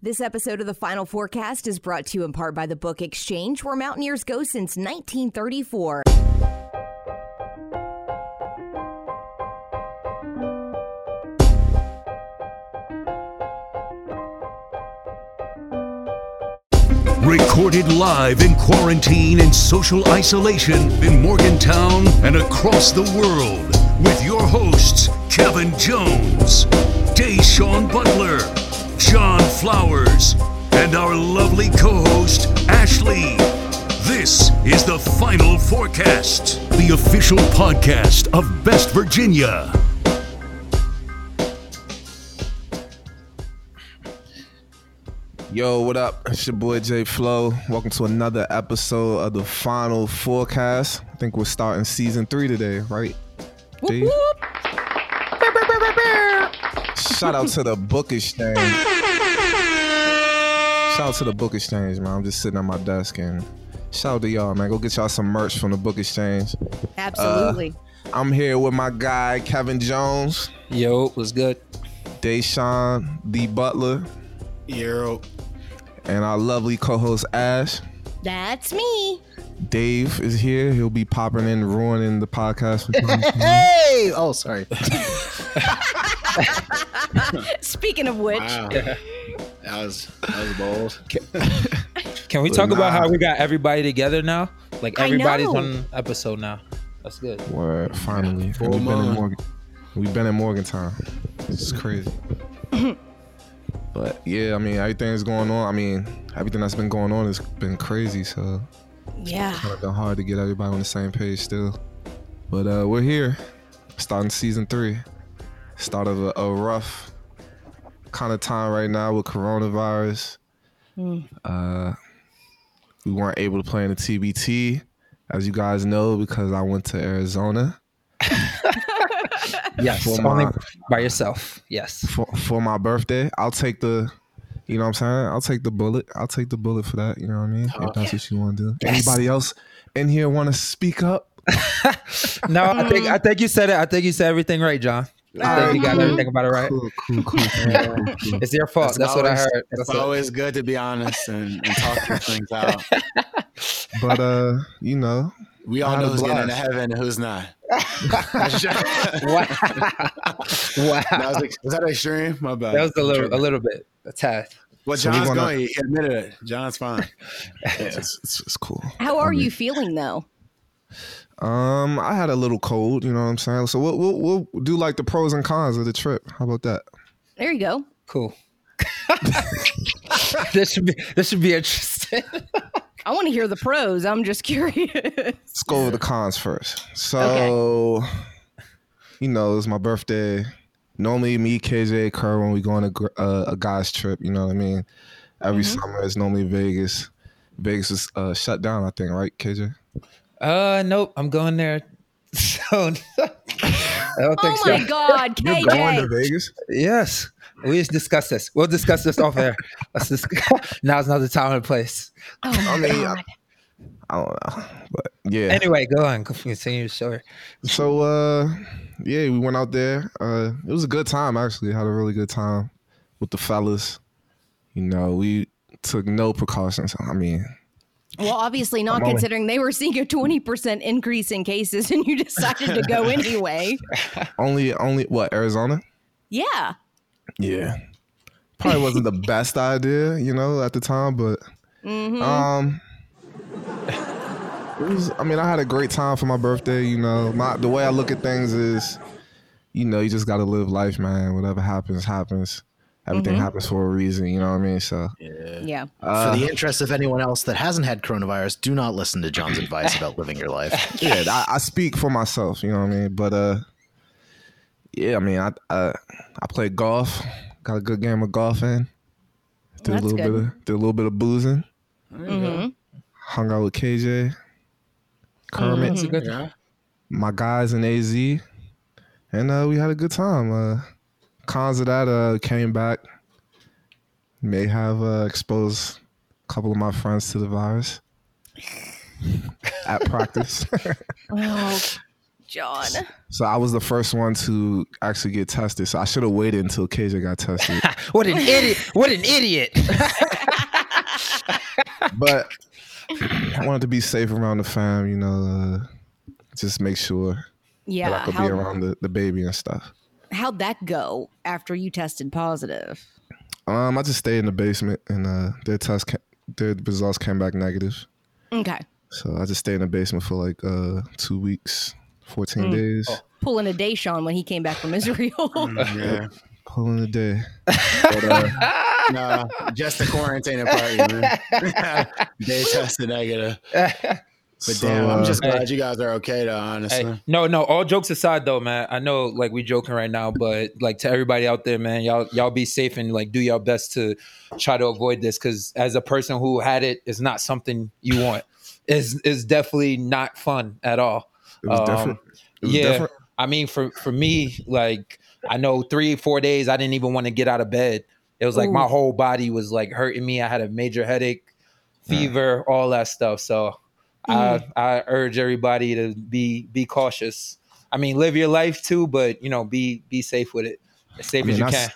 This episode of the Final Fourcast is brought to you in part by the Book Exchange, where Mountaineers go since 1934. Recorded live in quarantine and social isolation in Morgantown and across the world with your hosts, Kevin Jones, Da'Sean Butler, John Flowers, and our lovely co host, Ashley. This is the Final Fourcast, the official podcast of Best Virginia. Yo, what up? It's your boy Jay Flow. Welcome to another episode of the Final Fourcast. I think we're starting season three today, right? G? Shout out to the Book Exchange. Shout out to the Book Exchange, man. I'm just sitting at my desk and shout out to y'all, man. Go get y'all some merch from the Book Exchange. Uh, Absolutely. I'm here with my guy Kevin Jones, Yo, what's good? Da'Sean the Butler, Yo. and our lovely co-host Ash. That's me. Dave is here. He'll be popping in, ruining the podcast. Hey! Oh, sorry. Speaking of which, That was that was bold. Can we But talk about how we got everybody together now? Like everybody's know. on episode now. That's good. Word, finally. We've been in. Morgan. We've been in Morgantown. This is crazy. but yeah, I mean, everything's going on. I mean, everything that's been going on has been crazy. So yeah. kind of been hard to get everybody on the same page still. But uh, we're here, starting season three. Start of a, a rough kind of time right now with coronavirus. Uh, we weren't able to play in the TBT, as you guys know, because I went to Arizona Yes, For only my- by yourself. Yes. for, for my birthday. I'll take the, you know what I'm saying? I'll take the bullet. I'll take the bullet for that. You know what I mean? if that's what you want to do. Anybody else in here want to speak up? No, I think I think you said it. I think you said everything right, John. I think you got everything about it right. Cool, cool, cool. cool, cool, cool. It's your fault. That's, what I always- heard. It's That's what- always good to be honest and, and talk these things out. But uh, you know, We all know a who's getting into heaven and who's not. Wow. wow. That was, ex- was that extreme? My bad. That was a little, a little bit, a tad. Well, So we John's wanna- going. He admitted it. John's fine. it's, it's, it's cool. How are I mean, you feeling though? Um, I had a little cold. You know what I'm saying? So we'll we'll, we'll do like the pros and cons of the trip. How about that? There you go. Cool. this should be this should be interesting. I want to hear the pros. I'm just curious. Let's go over the cons first. So, you know, it's my birthday. Normally, me, KJ, Kerr, when we go on a, gr- uh, a guy's trip, you know what I mean? Every summer, it's normally Vegas. Vegas is uh, shut down, I think, right, KJ? Uh, nope. I'm going there. So I don't think oh so. my God, You're going to Vegas? Yes, we just discuss this. We'll discuss this off air. Let's discuss. Now's not the time and place. Oh my I mean, God. I don't know, but yeah. Anyway, go on. Continue your story. So, uh, yeah, we went out there. Uh, it was a good time, actually. Had a really good time with the fellas. You know, we took no precautions. I mean, Well, obviously not I'm only- considering they were seeing a 20% increase in cases and you decided to go anyway. only, only what Arizona? Yeah. Yeah. Probably wasn't the best idea, you know, at the time, but um it was I mean, I had a great time for my birthday, you know. My the way I look at things is, you know, you just gotta live life, man. Whatever happens, happens. Everything happens for a reason, you know what I mean? So Yeah. uh, For the interest of anyone else that hasn't had coronavirus, do not listen to John's advice about living your life. yeah, I, I speak for myself, you know what I mean? But uh yeah, I mean I I, I played golf, got a good game of golf in. Did That's a little good. bit of did a little bit of boozing. hmm hung out with KJ, Kermit, It's a good. Yeah. my guys in AZ, and uh, we had a good time. Uh, cons of that uh, came back, may have uh, exposed a couple of my friends to the virus at practice. Oh, John. So I was the first one to actually get tested. So I should have waited until KJ got tested. What an idiot! What an idiot! but I wanted to be safe around the fam, you know, uh, just make sure Yeah. that I could how, be around the, the baby and stuff. how'd that go after you tested positive? Um, I just stayed in the basement and uh, their test, ca- their results came back negative. Okay. So I just stayed in the basement for like uh, two weeks, 14 Mm. days, Pulling a day, Sean, when he came back from Israel. Yeah. pulling a day. But, uh, No, just the quarantine party, man. they tested negative. But so, damn, I'm uh, just glad you guys are okay though, honestly. Hey, no, no. All jokes aside, though, man. I know, like, we joking right now, but like to everybody out there, man, y'all, y'all be safe and like do your best to try to avoid this. Because as a person who had it, it's not something you want. It's, it's definitely not fun at all. It was Um, different. It was yeah, different. I mean, for for me, like, I know three, four days, I didn't even want to get out of bed. It was like my whole body was like hurting me. I had a major headache, fever, all that stuff. So I I urge everybody to be be cautious. I mean, live your life too, but you know, be be safe with it, as safe I mean, as you that's, can.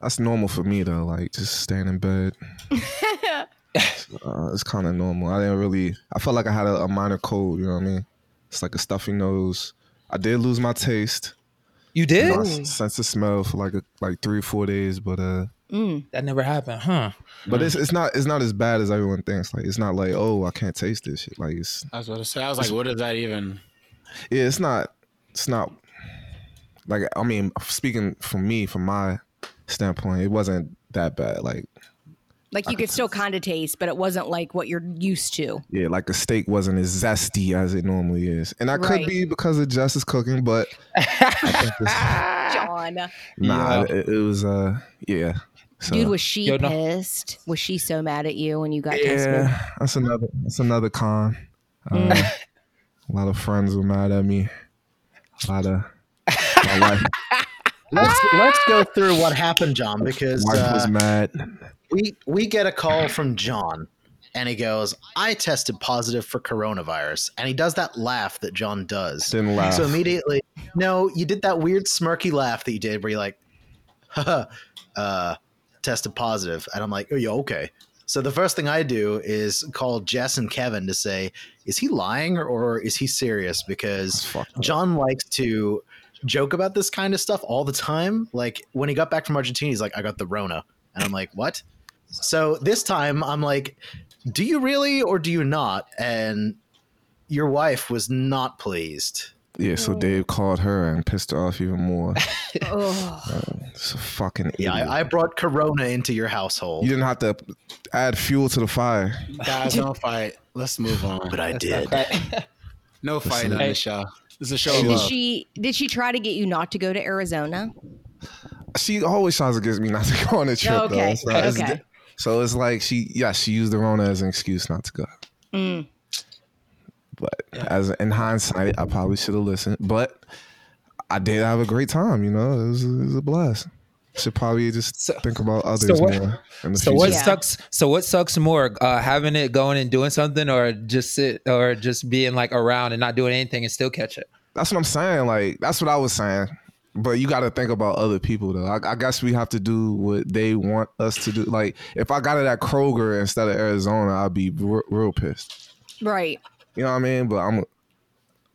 that's normal for me though. Like just staying in bed. uh, it's kind of normal. I didn't really. I felt like I had a, a minor cold. You know what I mean? It's like a stuffy nose. I did lose my taste, You did? my sense of smell for like a, like three or four days. But uh, That never happened, huh? but it's it's not it's not as bad as everyone thinks. Like it's not like oh I can't taste this shit. Like it's I was about to say, I was like, what is that even? yeah it's not it's not like I mean speaking from me from my standpoint it wasn't that bad. Like like you could still kind of taste, but it wasn't like what you're used to. Yeah, like the steak wasn't as zesty as it normally is, and that Right. could be because of Justice cooking, but I think it's- John. nah, it, it was uh, yeah. So, Dude, was she Yo, no. pissed? Was she so mad at you when you got tested? yeah, that's another that's another con. Uh, A lot of friends were mad at me. A lot of my wife, Let's let's go through what happened, John, because wife uh, was mad. we we get a call from John, and he goes, "I tested positive for coronavirus," and he does that laugh that John does. Didn't laugh. So immediately, no, you did that weird smirky laugh that you did, where you're like, Haha, uh, tested positive," positive, and I'm like, oh yeah, okay. So the first thing I do is call Jess and Kevin to say, is he lying or, or is he serious? Because. John likes to joke about this kind of stuff all the time. Like when he got back from Argentina, he's like, I got the Rona. And I'm like, what? So this time I'm like, do you really or do you not? And your wife was not pleased. Yeah, so Dave called her and pissed her off even more. Ugh. It's a fucking Yeah. I, I brought Corona into your household. you didn't have to add fuel to the fire. Guys, don't fight. Let's move on. but I did. No fighting on Hey. this show. This is a show did love. she did she try to get you not to go to Arizona? She always tries to get me not to go on a trip. Oh, okay, Though. So, it's, okay. so it's like she, yeah, she used the Rona as an excuse not to go. Mm. But as in hindsight, I probably should have listened. But I did have a great time. You know, it was, it was a blast. Should probably just So- think about others so what- more in the So future. what Yeah. sucks? So what sucks more, uh, having it going and doing something, or just sit, or just being like around and not doing anything and still catch it? That's what I'm saying. Like that's what I was saying. But you got to think about other people though. I, I guess we have to do what they want us to do. Like if I got it at Kroger instead of Arizona, I'd be r- real pissed. Right. You know what I mean? But I'm,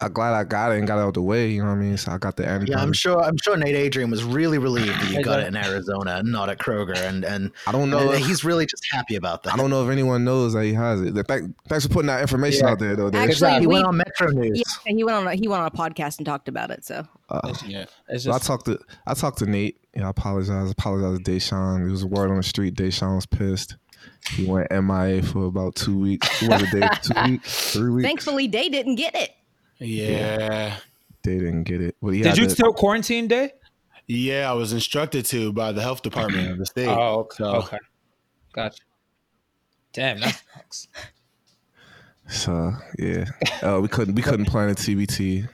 I'm glad I got it and got it out the way. You know what I mean? So I got the antibody. Yeah, I'm sure. I'm sure Nate Adrian was really relieved that you got it in Arizona, not at Kroger, and and I don't know. and if- he's really just happy about that. I don't know if anyone knows that he has it. Thank, thanks for putting that information Yeah. out there, though. Dave. Actually, He we, went on Metro News. yeah, he went on a, he went on a podcast and talked about it. So uh, Yeah. It's So I talked to I talked to Nate. Yeah, I apologize. I apologize to Da'Sean. There was a word on the street. Da'Sean was pissed. He went MIA for about two weeks. What was it, Dave? Two weeks? Three weeks? thankfully, Day didn't get it. Yeah. They didn't get it. But he did had you to- still quarantine day? Yeah, I was instructed to by the health department of the state. Oh, okay. So, okay. Gotcha. Damn, that sucks. So yeah, uh, we couldn't we couldn't plan a TBT.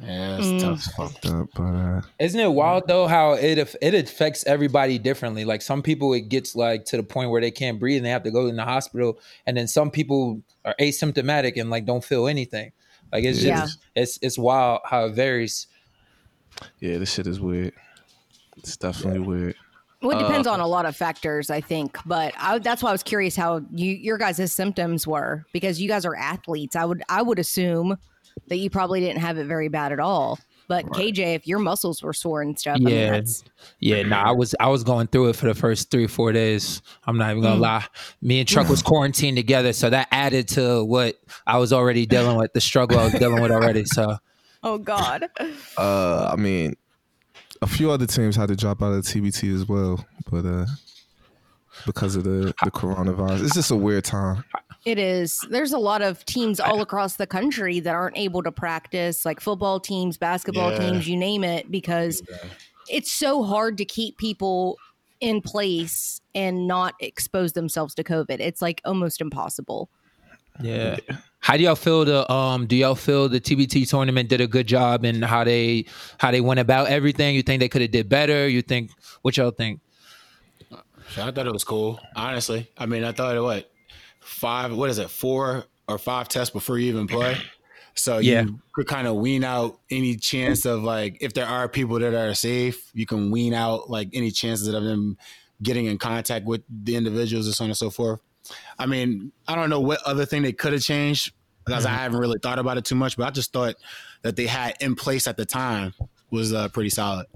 Yeah, it's tough. Fucked up, but uh, Isn't it wild though how it it affects everybody differently? Like some people it gets like to the point where they can't breathe and they have to go in the hospital, and then some people are asymptomatic and like don't feel anything. Like it's Yeah. just it's it's wild how it varies. Yeah, this shit is weird. It's definitely weird. Well, it depends Uh, on a lot of factors, I think. But I, that's why I was curious how you your guys' symptoms were because you guys are athletes. I would I would assume that you probably didn't have it very bad at all. But KJ, if your muscles were sore and stuff, I mean, Yeah. that's, Yeah, no, I was I was going through it for the first three four days. I'm not even gonna lie. Me and Truck was quarantined together, so that added to what I was already dealing with, the struggle I was dealing with already. So oh god, Uh, I mean, a few other teams had to drop out of TBT as well, but uh, because of the the coronavirus, it's just a weird time. It is. There's a lot of teams all across the country that aren't able to practice, like football teams, basketball Yeah. teams, you name it, because it's so hard to keep people in place and not expose themselves to COVID. It's like almost impossible. yeah. How do y'all feel the um do y'all feel the TBT tournament did a good job and how they how they went about everything? You think they could have did better? You think what y'all think? I thought it was cool. Honestly, I mean, I thought it what five? What is it? Four or five tests before you even play. So Yeah. you could kind of wean out any chance of like if there are people that are safe, you can wean out like any chances of them getting in contact with the individuals and so on and so forth. I mean, I don't know what other thing they could have changed because I haven't really thought about it too much, but I just thought that they had in place at the time was uh, pretty solid.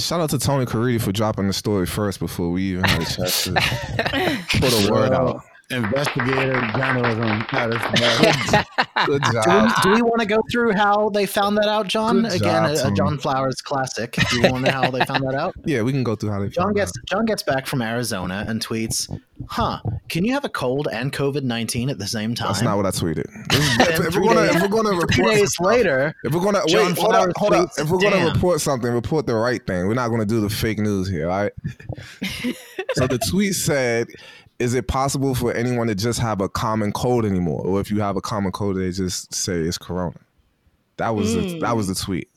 Shout out to Tony Caridi for dropping the story first before we even had a chance to put a word out. Investigative journalism. That is- Good Do we, job. do we want to go through how they found that out, John? Good Again, job, a, a John Flowers classic. Do you want to know how they found that out? Yeah, we can go through how they. John found gets out. John gets back from Arizona and tweets, "Huh? Can you have a cold and COVID nineteen at the same time?" That's not what I tweeted. And if, we're gonna, days- if we're gonna Three report, days later, if we're gonna John wait, hold up, Flowers hold up. tweets, If we're gonna "Damn." report something, report the right thing. We're not gonna do the fake news here, all right? so the tweet said, "Is it possible for anyone to just have a common cold anymore, or if you have a common cold, they just say it's corona?" That was the, that was the tweet.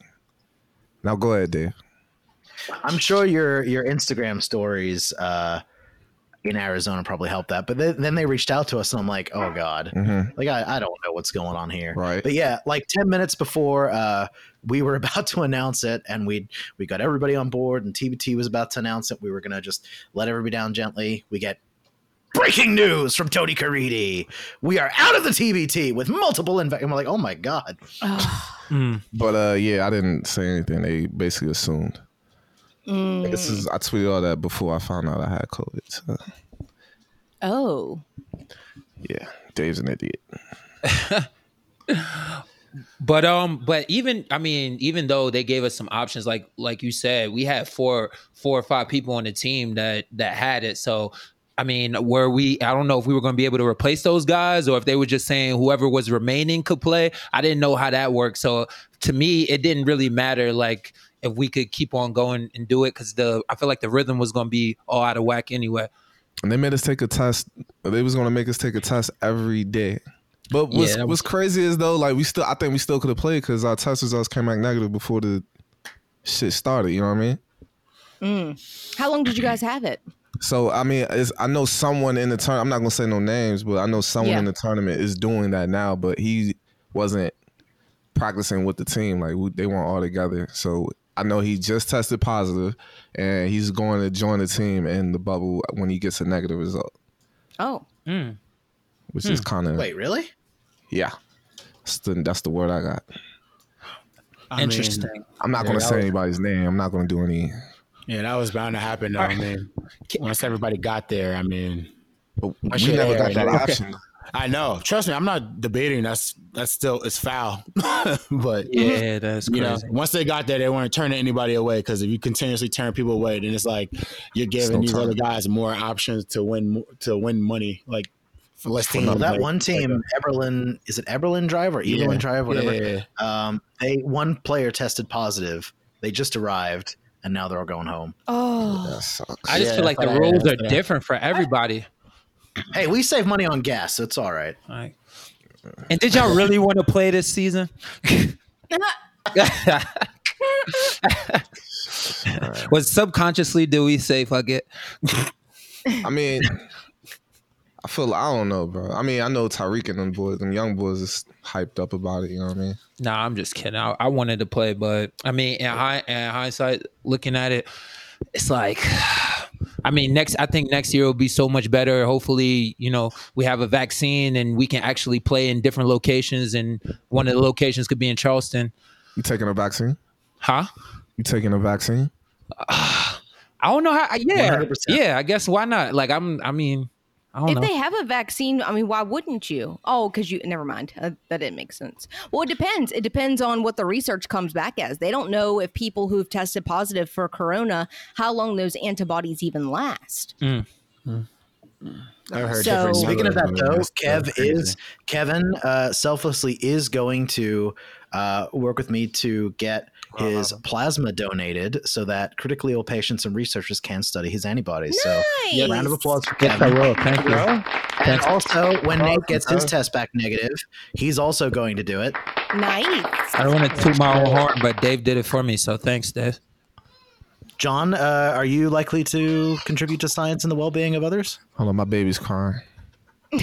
Now go ahead, Dave. I'm sure your your Instagram stories uh, in Arizona probably helped that. But then, then they reached out to us, and I'm like, "Oh God!" Mhm. Like I, I don't know what's going on here. Right. But yeah, like ten minutes before uh, we were about to announce it, and we we got everybody on board, and TBT was about to announce it. We were gonna just let everybody down gently. We get breaking news from Tony Caridi. We are out of the TBT with multiple inv And we're like, oh my god. But uh, yeah, I didn't say anything. They basically assumed. This is I tweeted all that before I found out I had COVID. So, Oh, yeah, Dave's an idiot. But um, but even I mean, even though they gave us some options, like like you said, we had four four or five people on the team that that had it. So I mean, were we? I don't know if we were going to be able to replace those guys, or if they were just saying whoever was remaining could play. I didn't know how that worked. So to me, it didn't really matter. Like if we could keep on going and do it, because the I feel like the rhythm was going to be all out of whack anyway. And they made us take a test. They was gonna make us take a test every day. But what's, Yeah, that what's crazy is though, like we still, I think we still could have played because our test results came back negative before the shit started. You know what I mean? Mm. how long did you guys have it? So I mean, it's, I know someone in the tournament. I'm not gonna say no names, but I know someone Yeah. in the tournament is doing that now. But he wasn't practicing with the team. Like we, they weren't all together. So I know he just tested positive, and he's going to join the team in the bubble when he gets a negative result, Oh, hmm. which hmm. is kind of Wait, really? yeah. That's the, that's the word I got. I mean, Interesting. I'm not gonna that say was- anybody's name. I'm not gonna do any. Yeah, that was bound to happen. Though. I mean, once everybody got there, I mean, But we never got aired. that Okay. option. I know. Trust me, I'm not debating. That's that's still it's foul. but Yeah, that's you know, once they got there, they weren't turning anybody away because if you continuously turn people away, then it's like you're giving no these turn. other guys more options to win to win money. Like for less teams. Well, that like- one team, Eberlin, is it Eberlin Drive or Yeah. Eberlin Drive, whatever? Yeah, yeah, Um, they one player tested positive. They just arrived, and now they're all going home. oh, That sucks. I just Yeah, feel like the that's what I rules are different for everybody. Hey, we save money on gas, so it's all right. Like, and did y'all really want to play this season? Was subconsciously do we say fuck it? I mean, I feel I don't know, bro. I mean, I know Tyreek and them boys, them young boys is hyped up about it. You know what I mean? Nah, I'm just kidding. I, I wanted to play, but I mean, in, high, in hindsight, looking at it, it's like, I mean, next, I think next year will be so much better. Hopefully, you know, we have a vaccine and we can actually play in different locations, and one of the locations could be in Charleston. You taking a vaccine? Huh? You taking a vaccine? I don't know how. Yeah, 100%. yeah. I guess why not? Like, I'm. I mean, I don't If know. they have a vaccine, I mean, why wouldn't you? Oh, because you never mind. Uh, that didn't make sense. Well, it depends. It depends on what the research comes back as. They don't know if people who've tested positive for corona, how long those antibodies even last. I've heard So- different Speaking of that, though, That's Kev is Kevin uh, selflessly is going to uh, work with me to get his plasma donated so that critically ill patients and researchers can study his antibodies. So, Nice. round of applause for yes, I will. Thank you. And also, when Nate gets his test back negative, he's also going to do it. Nice. I don't want to toot my own horn, but Dave did it for me, so thanks, Dave. John, uh, are you likely to contribute to science and the well-being of others? Hold on, my baby's crying.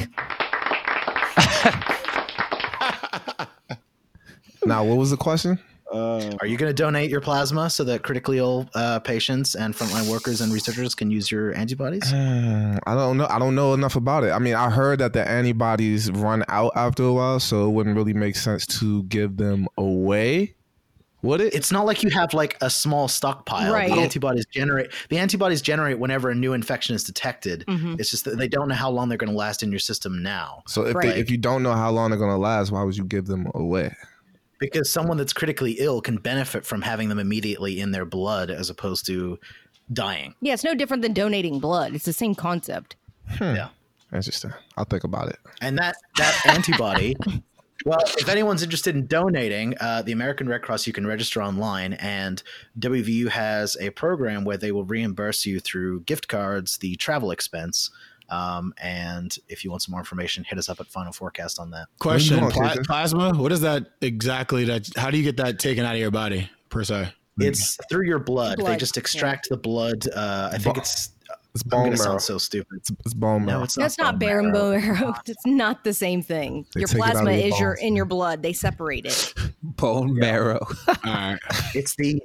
now, what was the question? Are you going to donate your plasma so that critically ill uh, patients and frontline workers and researchers can use your antibodies? I don't know. I don't know enough about it. I mean, I heard that the antibodies run out after a while, so it wouldn't really make sense to give them away. Would it? It's not like you have like a small stockpile. Right. The antibodies generate. The antibodies generate whenever a new infection is detected. Mhm. It's just that they don't know how long they're going to last in your system now. so if Right. they, if you don't know how long they're gonna last, why would you give them away? Because someone that's critically ill can benefit from having them immediately in their blood as opposed to dying. Yeah, it's no different than donating blood. It's the same concept. Yeah. Interesting. I'll think about it. And that that antibody. Well, if anyone's interested in donating, uh, the American Red Cross, you can register online, and WVU has a program where they will reimburse you through gift cards the travel expense. Um, and if you want some more information, hit us up at Final Fourcast on that. Question: Where you going, pla- Plasma. What is that exactly? That how do you get that taken out of your body per se? It's through your blood. They just extract the blood. Uh, I think it's. It's I'm bone going to marrow. sound so stupid. It's bone marrow. No, it's not. That's not bone bone marrow. marrow. It's not the same thing. They your take it out of plasma your is your in your blood. They separate it. Bone marrow. All right. It's the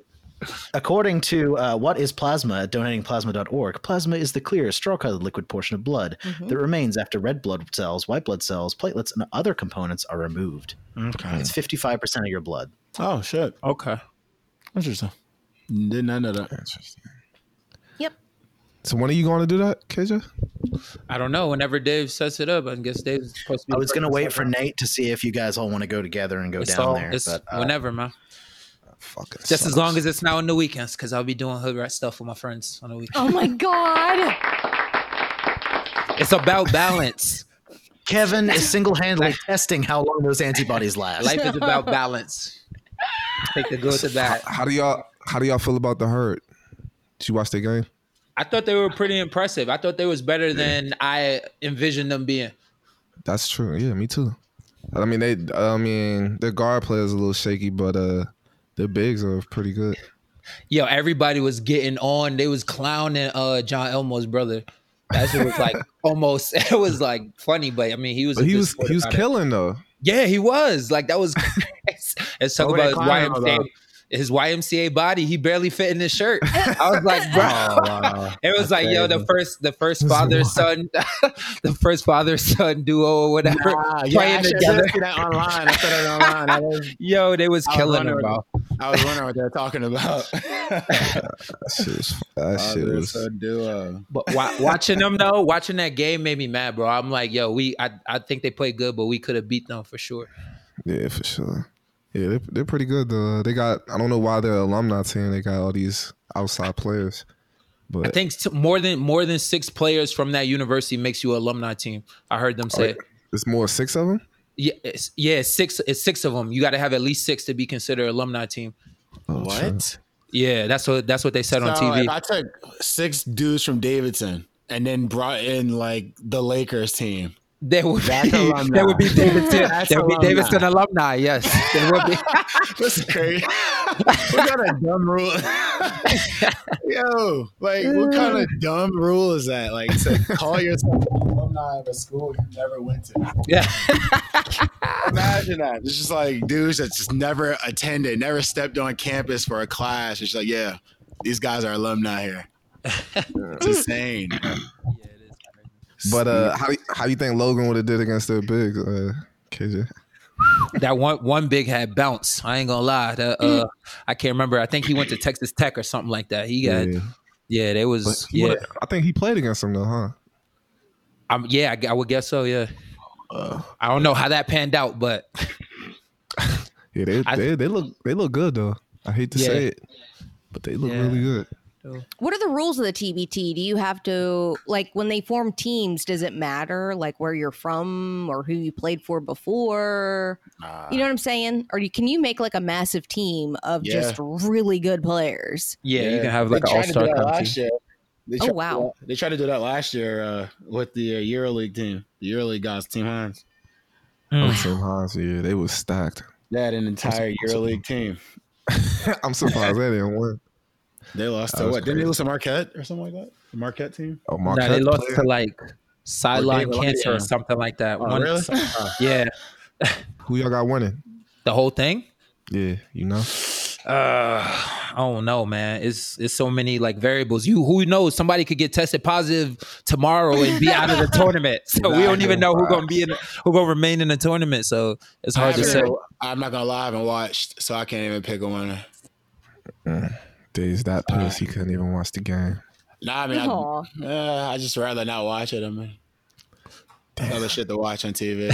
according to uh, what is plasma at donatingplasma.org. Plasma is the clear, straw-colored liquid portion of blood Mhm. that remains after red blood cells, white blood cells, platelets, and other components are removed. Okay. It's fifty-five percent of your blood. Oh shit. Okay. Interesting. Did not know that. Interesting. Yep. So when are you going to do that, KJ? I don't know. Whenever Dave sets it up, I guess Dave's supposed to be. I was going to wait for. Nate to see if you guys all want to go together and go It's down all- there. it's But uh, whenever, man. Fucking Just as long as it's not on the weekends, because I'll be doing hood rat stuff with my friends on the weekend. Oh my god. It's about balance. Kevin is single-handedly testing how long those antibodies last. Life is about balance. Take the good to How, bad. how do y'all how do y'all feel about the herd? Did you watch the game? I thought they were pretty impressive. I thought they was better than I envisioned them being. That's true. Yeah, me too. I mean, they. I mean, their guard play is a little shaky, but uh, their bigs are pretty good. Yo, everybody was getting on. They was clowning uh Jon Elmore's brother. That shit was like almost. It was like funny, but I mean, he was. But he was he was about it. killing though. Yeah, he was. Like that was. Let's talk What about his clowning YMCA. about? His YMCA body, he barely fit in his shirt. I was like, bro. Oh wow. It was like, yo, the first, the first father son, the first father son duo or whatever Nah, playing actually, I together. did see that online. I saw that online. I was, Yo, they was I was killing him, wondering- bro. I was wondering what they're talking about. That shit was. That Oh, shit there's was. a duo. But wa- watching them though, watching that game made me mad, bro. I'm like, yo, we, I, I think they played good, but we could have beat them for sure. Yeah, for sure. Yeah, they're, they're pretty good though. Uh, they got. I don't know why they're alumni team. They got all these outside players, but I think s- more than more than six players from that university makes you an alumni team. I heard them oh, say, Wait, it's more six of them. Yeah, it's, yeah, it's six, it's six of them. You got to have at least six to be considered alumni team. Oh, true. What? Yeah, that's what that's what they said on TV. if I took six dudes from Davidson and then brought in like the Lakers team, There would That's be alumni. there would be Davidson That's there would be alumni. Davidson alumni. Yes, there would be. This is crazy. What kind of dumb rule? Yo, like what kind of dumb rule is that? Like to call yourself an alumni of a school you never went to. Yeah, Imagine that. It's just like dudes that just never attended, never stepped on campus for a class. It's like, yeah, these guys are alumni here. It's insane. But uh, how how you think Logan would have did against the big uh, KJ? That one one big had bounce. I ain't gonna lie. That, uh, I can't remember. I think he went to Texas Tech or something like that. He got yeah. Yeah. they But was yeah. would've- I think he played against him though, huh? Um, yeah, I, I would guess so. Yeah. I don't know how that panned out, but Yeah, they I- they, they look they look good though. I hate to Yeah. say it, but they look Yeah. really good. What are the rules of the TBT? Do you have to like when they form teams? Does it matter like where you're from or who you played for before? You know what I'm saying? Or you, can you make like a massive team of Yeah. just really good players? yeah, you can have like an all tried to star do that company. last year. They Oh, tried- wow. They tried to do that last year uh, with the uh, EuroLeague team, the EuroLeague guys, Team Hines. Mm. I'm Tim Hines, yeah, they was stacked. They had an entire EuroLeague team. I'm surprised they didn't win. They lost to was what? Didn't they lose to Marquette or something like that? The Marquette team? Oh, Nah, Marquette they lost played- to like sideline David cancer or something like that. Oh, One- really? Oh. Yeah, Who y'all got winning? the whole thing. Yeah, you know. Uh, I don't know, man. It's it's so many like variables. You who knows? Somebody could get tested positive tomorrow and be out of the tournament. So we don't even know who's gonna be in, who gonna remain in the tournament. So it's hard to say. I'm not gonna lie, I haven't watched, so I can't even pick a winner. Days that pissed he couldn't even watch the game. Nah, I mean, I, uh, I just rather not watch it. I mean, other shit to watch on TV.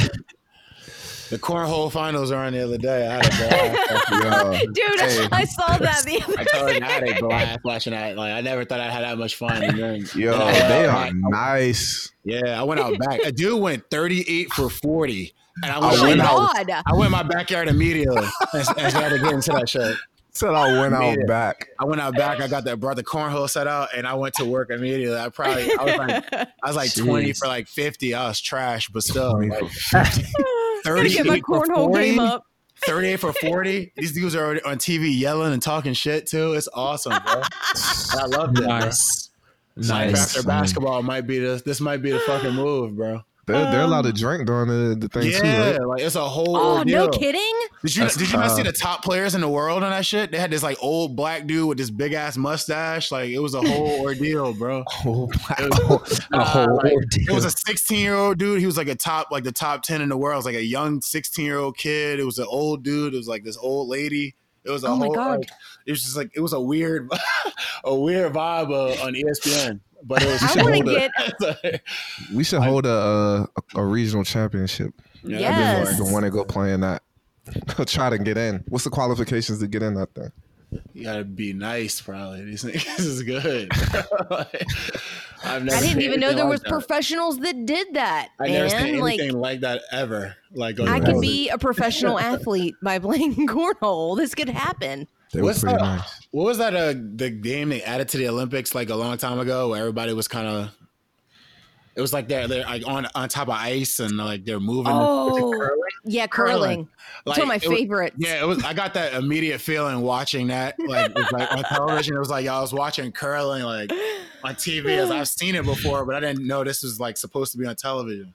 the cornhole finals are on the other day. I had a blast. Dude, Hey. I saw that the other day. I told you I had a blast watching that. Like, I never thought I had that much fun. And then, yo, then I they out are back. nice. Yeah, I went out back. A dude went 38 for 40, and I Oh went, my went out- god. I went in my backyard immediately and, and started getting into that shit. Said I went out Yeah. back. I went out back. I got that brought the cornhole set out, and I went to work immediately. I probably I was like I was like twenty for like fifty. I was trash, but still 20 like, Gotta get my 38 for cornhole 40? game up. 38 for 40. These dudes are already on TV yelling and talking shit too. It's awesome, bro. I love it. Nice, Nice. nice. After basketball might be the this might be the fucking move, bro. They're, they're allowed to drink during the, the thing too, Yeah, right? like it's a whole. Oh, no kidding? Did you That's did you not see the top players in the world on that shit? They had this like old black dude with this big ass mustache. Like it was a whole ordeal, bro. Oh, It was, A whole like, ordeal. it was a 16 year old dude. He was like a top, like the top 10 in the world. It was like a young 16 year old kid. It was an old dude. It was like this old lady. It was a Oh my whole. God. like, it was just like it was a weird, a weird vibe uh, on ESPN. But it was. I want to hold get we should hold a, uh, a a regional championship. Yeah, Yes. The one to go play in that. Try to get in. What's the qualifications to get in that thing? You gotta be nice, probably. These niggas is good. I've never I didn't even know there like was that. professionals that did that. I never seen like anything like, that ever. Like I the could be a professional athlete by playing cornhole. This could happen. They What's were pretty that? nice. What was that? Uh, the game they added to the Olympics like a long time ago, where everybody was kind of. It was like they're they're like on on top of ice and like they're moving. Oh, yeah, curling. It's one of my it was- yeah, it was. I got that immediate feeling watching that. Like, it was like on television, it was like I was watching curling like on TV as I've seen it before, but I didn't know this was like supposed to be on television.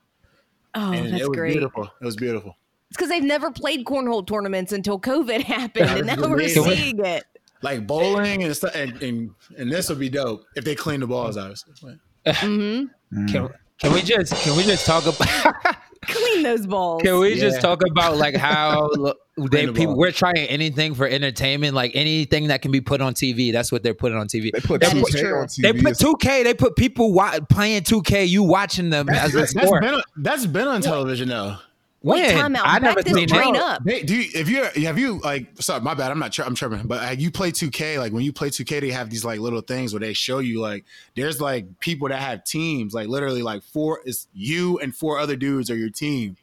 Oh, and that's it was great. beautiful. It was beautiful. It's because they've never played cornhole tournaments until COVID happened, and now we're amazing. seeing it. Like bowling and stuff, and, and and this would be dope if they clean the balls, obviously. hmm Can, can we just can we just talk about Clean those balls. can we Yeah. just talk about like how they the people we're trying anything for entertainment like anything that can be put on TV that's what they're putting on TV. They put That is 2K on TV. They put 2K. They put people wa- playing 2K. You watching them as a That's sport. been that's been on television though. Wait, When? time out. I never Back this seen train up. They, do you, if you have you like sorry my bad I'm not tri- I'm tripping but uh, you play 2K like when you play 2K they have these like little things where they show you like there's like people that have teams like literally like four is you and four other dudes are your team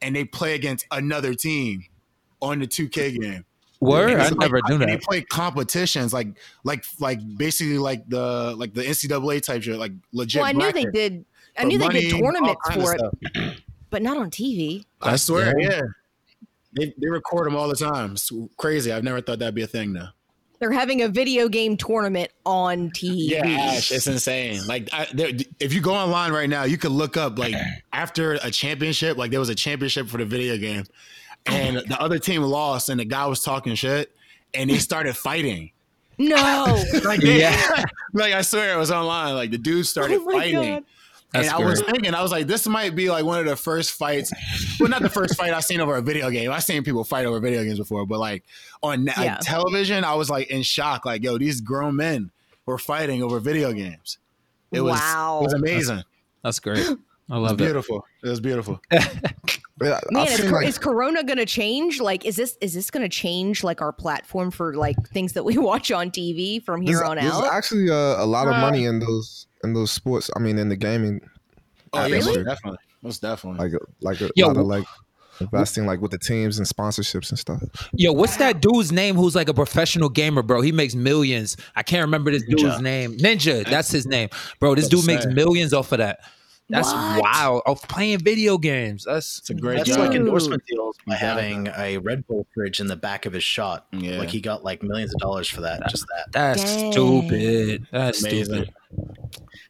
and they play against another team on the 2K game. Word, I it's never like, knew and They play competitions like like like basically like the like the NCAA type shit like legit. Well, I knew they did. I for knew they did tournaments for it. Stuff. but not on TV. I swear, yeah. They they record them all the time. It's crazy. I've never thought that'd be a thing though. They're having a video game tournament on TV. Yeah, Ash, it's insane. Like, I, there, if you go online right now, you could look up like after a championship, like there was a championship for the video game, and the other team lost, and the guy was talking shit, and they started fighting. No. Like, yeah, like I swear it was online. Like the dude started Oh fighting. God. And That's I was thinking, I was like, this might be like one of the first fights. Well, not the first fight I've seen over a video game. I've seen people fight over video games before, but like on na- like, television, I was like in shock. Like, yo, these grown men were fighting over video games. It was, Wow. it was amazing. That's great. I love it. beautiful. It was beautiful. Man, is, like is Corona gonna change? Like, is this is this gonna change like our platform for like things that we watch on TV from here there's, on there's out? actually uh, a lot of money in those in those sports. I mean, in the gaming, Oh, yeah, Really? most definitely. Most definitely. like like a Yo, lot of like investing like with the teams and sponsorships and stuff. Yo, what's that dude's name who's like a professional gamer, bro? He makes millions. I can't remember this dude's Ninja. name. Ninja, that's his name. Bro, this dude makes millions off of that. That's What? wow. Of playing video games. That's it's a great That's job. like endorsement deals by Yeah. having a Red Bull fridge in the back of his shot. Yeah. Like he got like millions of dollars for that. Just that. that's Dang. stupid. That's Amazing. stupid.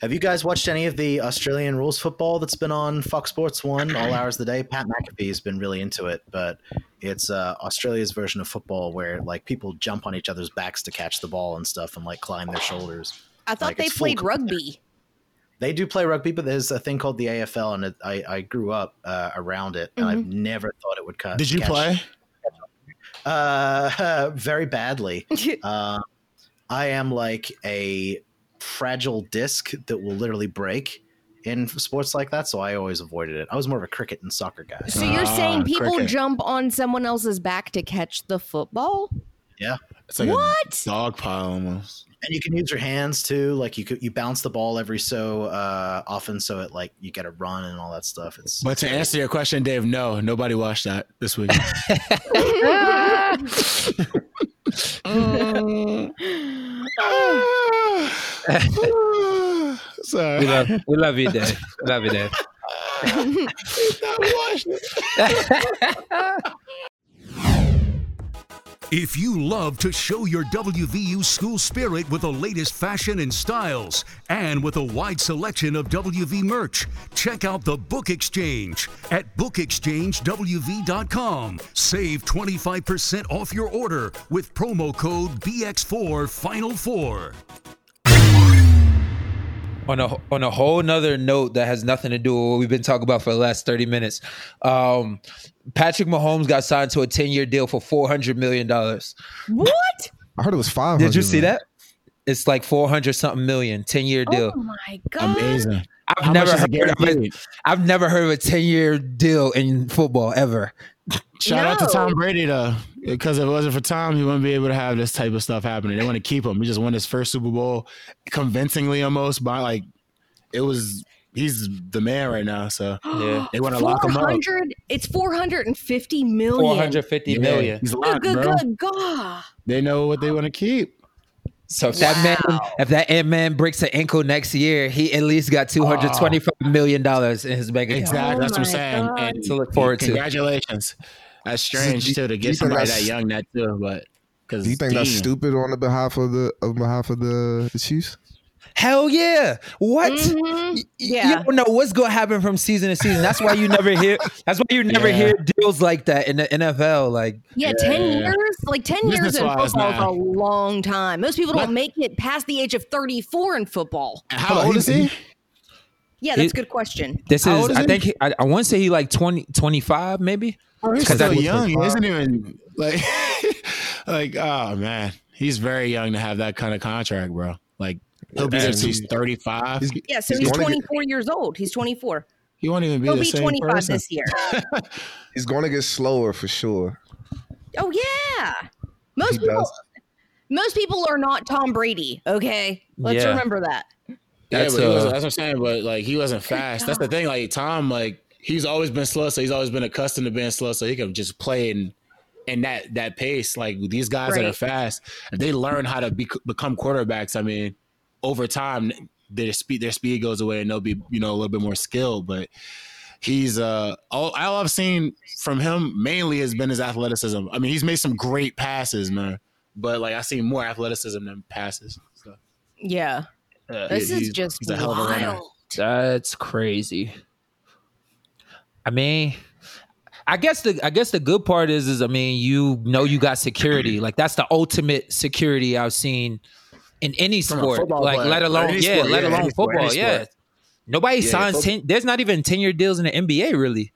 Have you guys watched any of the Australian rules football that's been on Fox Sports One all hours of the day? Pat McAfee's been really into it, but it's uh, Australia's version of football where like people jump on each other's backs to catch the ball and stuff and like climb their shoulders. I thought like, they it's full played contact. rugby. They do play rugby, but there's a thing called the AFL, and it, I, I grew up uh, around it, and I've never thought it would cut. Did you catch- play? Uh, very badly. Uh, I am like a fragile disc that will literally break in sports like that, so I always avoided it. I was more of a cricket and soccer guy. So you're Ah, saying people cricket. jump on someone else's back to catch the football? It's like What? a dog pile almost. And you can use your hands too. Like you could you bounce the ball every so uh, often, so it like you get a run and all that stuff. It's But to answer your question, Dave, no, nobody watched that this week. Sorry. We love, we love you, Dave. Love you, Dave. If you love to show your WVU school spirit with the latest fashion and styles, and with a wide selection of WV merch, check out the Book Exchange at bookexchangewv.com. Save 25% off your order with promo code BX4 Final 4. on a on a whole nother note that has nothing to do with what we've been talking about for the last 30 minutes um patrick mahomes got signed to a 10-year deal for 400 million dollars What? I heard it was five. did you see that it's like 400 something million 10-year deal Oh my god! Amazing. i've How never heard it of it guaranteed? i've never heard of a 10-year deal in football ever Shout out to Tom Brady though, because if it wasn't for Tom, he wouldn't be able to have this type of stuff happening. They want to keep him. He just won his first Super Bowl convincingly, almost by like it was. He's the man right now, so yeah they want to lock him up. 400 It's 450 million. 450 Yeah, million. He's Good, locked, good, bro. good God. They know what they want to keep. So if that man, if that Ant man breaks an ankle next year, he at least got two hundred ah. twenty-five million dollars in his bank account. Exactly. Oh That's what I'm oh saying. God. And To look forward to. Congratulations. That's strange do- too to get somebody that young that too, but because Do you think that's stupid on the behalf of the on behalf of the, the Chiefs? Hell yeah! What? Mhm. Y- Yeah. You don't know what's going to happen from season to season. That's why you never hear. That's why you never Yeah. hear deals like that in the NFL. Like, Yeah, 10 Yeah. years? Like 10 years in Business-wise, football is a long time. Most people don't make it past the age of 34 in football. How old is he- he? Yeah, that's It- a good question. this How is. old is I think. He, I, I want to say he like 20, 25 maybe. Oh, he's 'Cause still that- young. He isn't even like like oh man. He's very young to have that kind of contract, bro. Like he'll be there And till he's he's- 35. He's, Yeah, so he's he's gonna get- 24 years old. He's 24. he won't even be He'll the be same 25 person. this year. he's going to get slower for sure. Oh yeah. Most He people does. most people are not Tom Brady, okay? Let's Yeah. remember that. Yeah, That's, but he wasn't, uh, that's what I'm saying. But like he wasn't fast. That's the thing. Like Tom, like he's always been slow, so he's always been accustomed to being slow, so he can just play in in that that pace. Like these guys that are fast, if they learn how to be, become quarterbacks, I mean, over time their speed their speed goes away and they'll be you know a little bit more skilled. But he's uh all, all I've seen from him mainly has been his athleticism. I mean, he's made some great passes, man. But like I see more athleticism than passes. So, Yeah. uh, This he- is he's- just he's a hell of a runner. wild. That's crazy. I mean, I guess the I guess the good part is is I mean you know you got security like that's the ultimate security I've seen in any sport like player. let alone yeah sport, let yeah, alone any sport, football yeah. nobody Yeah, signs ten there's not even ten year deals in the NBA really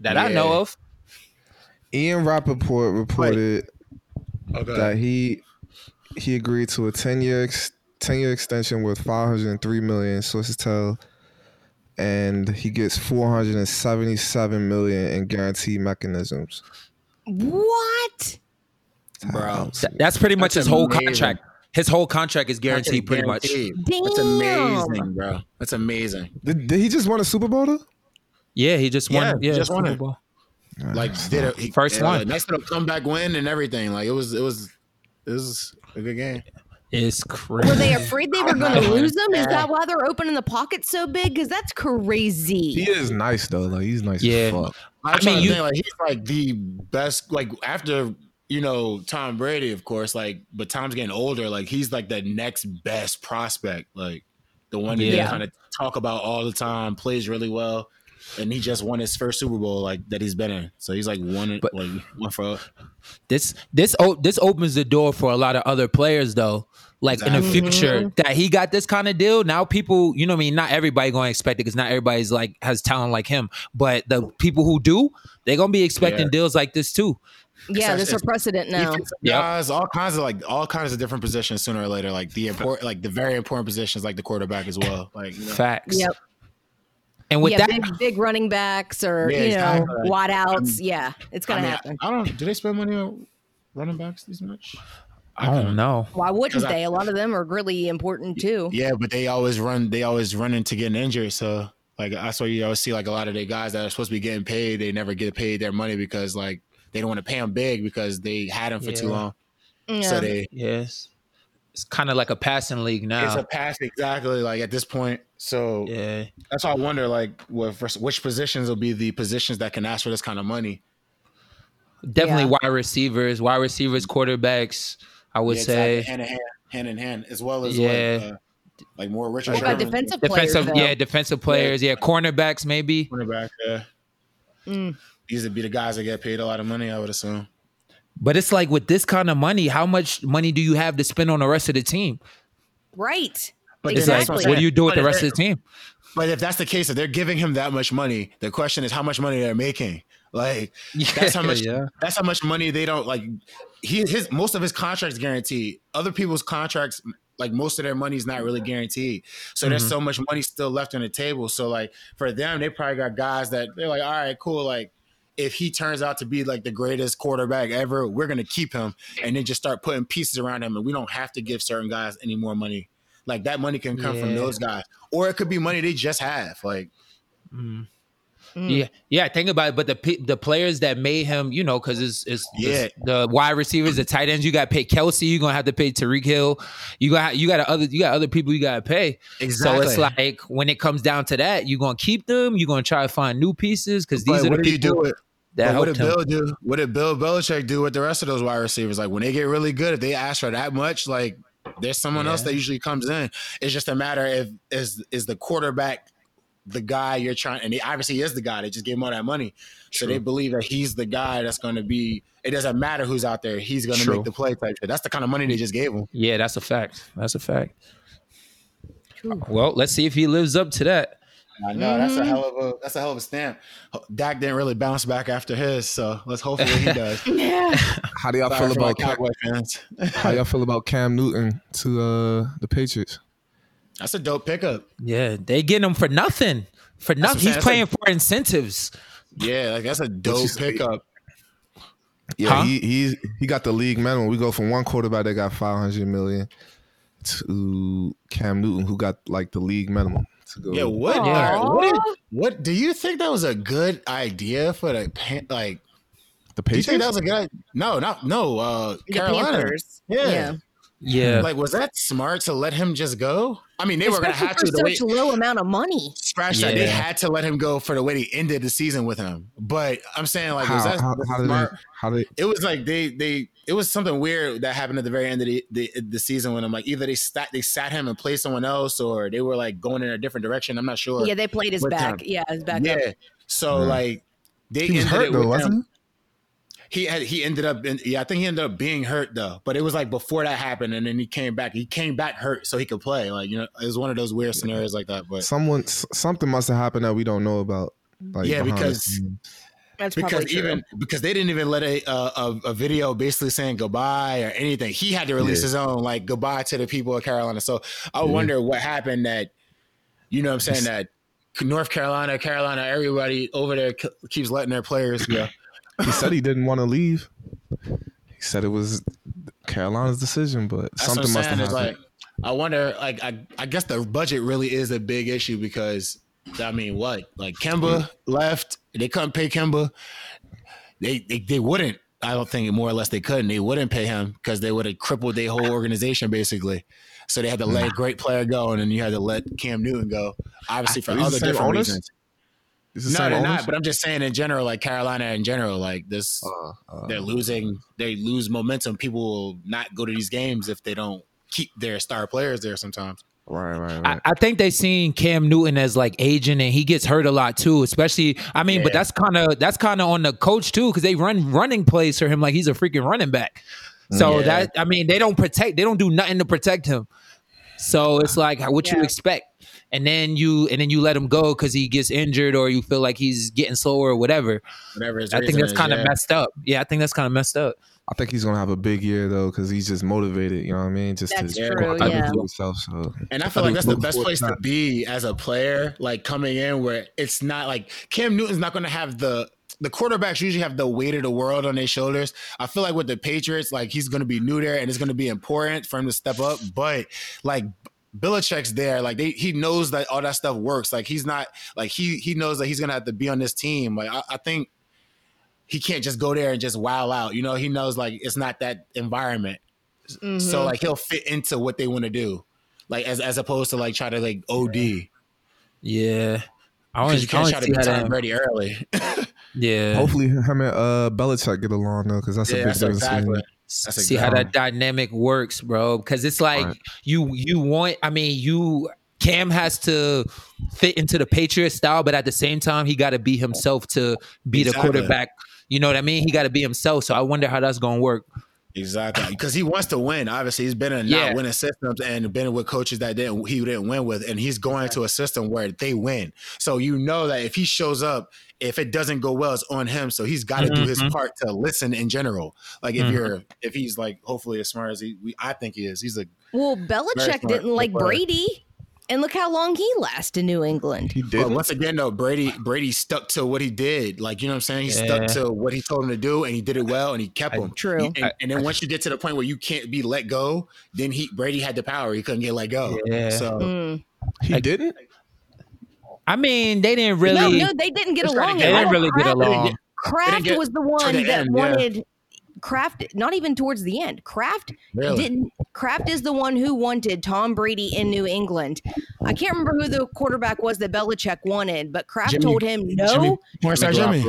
that I know of. Ian Rapoport reported Okay. that he he agreed to a 10 year ex, 10 year extension with 503 million sources tell and he gets 477 million in guarantee mechanisms. What? Bro, that's pretty much That's his whole contract his whole contract is guaranteed pretty much Damn. That's amazing, bro. That's amazing. did, did he just win a super bowl though yeah he just won Yeah, yeah, just won Super it. Bowl. Like did it he, First yeah, uh, one. Nice little comeback win and everything. Like it was it was it was a good game. it's crazy Were they afraid they were going to oh, lose them? Is that why they're opening the pocket so big? Because that's crazy. he is nice though like he's nice Yeah. as fuck I'm I mean, you- think, like he's like the best. Like after you know Tom Brady, of course. Like, but Tom's getting older. Like he's like the next best prospect. Like the one that Yeah. they kind of talk about all the time. Plays really well, and he just won his first Super Bowl like that he's been in. So he's like one But- like one for. this this o- this opens the door for a lot of other players though like in the future mm-hmm. that he got this kind of deal now people you know what i mean not everybody gonna expect it because not everybody's like has talent like him but the people who do they're gonna be expecting Yeah. deals like this too yeah, this is a precedent now. Yeah, Yep. guys, all kinds of like all kinds of different positions sooner or later. Like the important, like the very important positions, like the quarterback as well. Like you know. facts Yep. and with yeah, that big, big running backs or Yeah, you know exactly. wide outs. yeah, it's gonna mean, happen. I don't. Do they spend money on running backs this much? i don't know Why wouldn't 'cause I- they? A lot of them are really important too. Yeah, but they always run. They always run into getting injured. So like that's why you always see like a lot of the guys that are supposed to be getting paid, they never get paid their money because like they don't want to pay them big because they had them for too long. Yeah. So they yes it's kind of like a passing league now it's a pass exactly like at this point. So yeah that's why I wonder like what which positions will be the positions that can ask for this kind of money. definitely Yeah. wide receivers wide receivers quarterbacks i would Yeah, say exactly. hand in hand, hand in hand, as well as Yeah. like, uh, like more Richard What about defensive defensive players? though? yeah defensive players yeah cornerbacks maybe cornerback. Yeah, Mm. These would be the guys that get paid a lot of money. I would assume. But it's like with this kind of money, how much money do you have to spend on the rest of the team? Right. But It's exactly. like, what do you do with the rest of the team? But if that's the case, if they're giving him that much money, the question is how much money they're making. Like that's how much. Yeah. That's how much money they don't like. He his most of his contracts guaranteed. Other people's contracts, like most of their money is not really guaranteed. So there's Mhm. so much money still left on the table. So like for them, they probably got guys that they're like, all right, cool. Like if he turns out to be like the greatest quarterback ever, we're gonna keep him and then just start putting pieces around him, and we don't have to give certain guys any more money. Like that money can come from those guys, or it could be money they just have. Like Mm. Yeah, yeah. Think about it. But the the players that made him, you know, because it's, it's Yeah. the wide receivers, the tight ends. You got to pay Kelce. You are gonna have to pay Tyreek Hill. You got you got other you got other people you got to pay. Exactly. So it's like when it comes down to that, you're gonna keep them. You are gonna try to find new pieces because these But are the what do you people do with that what did him. Bill do? What did Bill Belichick do with the rest of those wide receivers? Like when they get really good, if they ask for that much, like there's someone else that usually comes in. It's just a matter if is is the quarterback the guy you're trying, and he obviously is the guy. They just gave him all that money, so they believe that he's the guy that's going to be. It doesn't matter who's out there; he's going to True. make the play type shit. That's the kind of money they just gave him. Yeah, that's a fact. That's a fact. Well, let's see if he lives up to that. I know that's a hell of a that's a hell of a stamp. Dak didn't really bounce back after his, so let's hopefully he does. Yeah. How do y'all Sorry feel about Cam, fans. how y'all feel about Cam Newton to uh, the Patriots? That's a dope pickup. Yeah, they getting him for nothing. For nothing. He's saying. playing for incentives. Yeah, like that's a dope say? pickup. Yeah, Huh? he he he got the league minimum. We go from one quarterback that got five hundred million to Cam Newton, who got like the league minimum to go. Yeah, what? Aw. all right, what, did- what do you think that was a good idea for the Pan- like? the Do you Patriots. think that was a good? No, not no. Uh, The Carolina. Panthers. Yeah. Yeah. Yeah. Like, was that smart to let him just go? I mean, they were going to Especially have for to. The way, low amount of money. scratch that. They had to let him go for the way they ended the season with him. But I'm saying, like, how, was that how, how did they, how did it was like they they it was something weird that happened at the very end of the the, the season when I'm like either they sat they sat him and played someone else or they were like going in a different direction. I'm not sure. Yeah, they played his back. him. Yeah, his back yeah. up. So Yeah. like they he was ended hurt it though, with wasn't he? He had he ended up in, yeah I think he ended up being hurt though, but it was like before that happened and then he came back. He came back hurt so he could play. Like you know it was one of those weird scenarios like that. But Someone, something must have happened that we don't know about. Like Yeah, behind the because- scenes. That's because probably true. even because they didn't even let a, a a- a video basically saying goodbye or anything. He had to release Yeah. his own like goodbye to the people of Carolina. So I Yeah. wonder what happened that you know what I'm saying that North Carolina, Carolina, everybody over there keeps letting their players go. he said he didn't want to leave. He said it was Carolina's decision, but That's something must have happened. like I wonder. Like I, I guess the budget really is a big issue because I mean, what like Kemba left, they couldn't pay Kemba. They they, they wouldn't. I don't think more or less they couldn't. They wouldn't pay him because they would have crippled their whole organization basically. So they had to let a great player go, and then you had to let Cam Newton go, obviously for other the different owners? reasons. No, they're owners? not. But I'm just saying in general, like Carolina in general, like this, Uh, uh, they're losing. They lose momentum. People will not go to these games if they don't keep their star players there. Sometimes. Right, right, I, right. I think they seen Cam Newton as like aging, and he gets hurt a lot too. Especially, I mean, but that's kind of that's kind of on the coach too, because they run running plays for him like he's a freaking running back. So Yeah. that I mean, they don't protect, they don't do nothing to protect him. So it's like what you expect, and then you and then you let him go because he gets injured or you feel like he's getting slower or whatever. Whatever. His I think that's kind of yeah. messed up. Yeah, I think that's kind of messed up. I think he's gonna have a big year though, because he's just motivated. You know what I mean? Just That's to true, go out yeah. and himself. So And I feel I like that's the best place to to be as a player, like coming in where it's not like Cam Newton's not going to have the the quarterbacks usually have the weight of the world on their shoulders. I feel like with the Patriots, like he's going to be new there and it's going to be important for him to step up. But like Belichick's there, like they, he knows that all that stuff works. Like he's not like he he knows that he's going to have to be on this team. Like I, I think he can't just go there and just wow out. You know, he knows like it's not that environment. Mm-hmm. So like he'll fit into what they want to do, like as as opposed to like try to like OD Yeah, I because you can't wanna try to see be how Tom Brady early. Yeah, hopefully him and uh Belichick get along though, because that's a big that's difference. exactly. That's see how that dynamic works, bro. Because it's like Right. you you want. I mean, you Cam has to fit into the Patriot style, but at the same time, he got to be himself to be the quarterback. You know what I mean? He got to be himself. So I wonder how that's gonna work. Exactly, because he wants to win. Obviously, he's been in Yeah. not winning systems and been with coaches that didn't he didn't win with, and he's going to a system where they win. So you know that if he shows up, if it doesn't go well, it's on him. So he's got to do his Mhm. part to listen in general. Like if Mhm. you're if he's like hopefully as smart as he, we, I think he is. He's a Well, Very Belichick didn't like player. Brady, and look how long he lasted in New England. He But did. once again, though, Brady Brady stuck to what he did. Like you know what I'm saying. He Yeah. stuck to what he told him to do, and he did it well, and he kept him. True. And, and then once you get to the point where you can't be let go, then he Brady had the power. He couldn't get let go. Yeah. So Mm. He didn't. I mean, they didn't really. No, no, they didn't get along. to they didn't really get along. Kraft was the one that end, yeah. Wanted Kraft. Not even towards the end. Kraft Really? didn't. Kraft is the one who wanted Tom Brady in New England. I can't remember who the quarterback was that Belichick wanted, but Kraft Jimmy- told him no. Jimmy, porn Jimmy.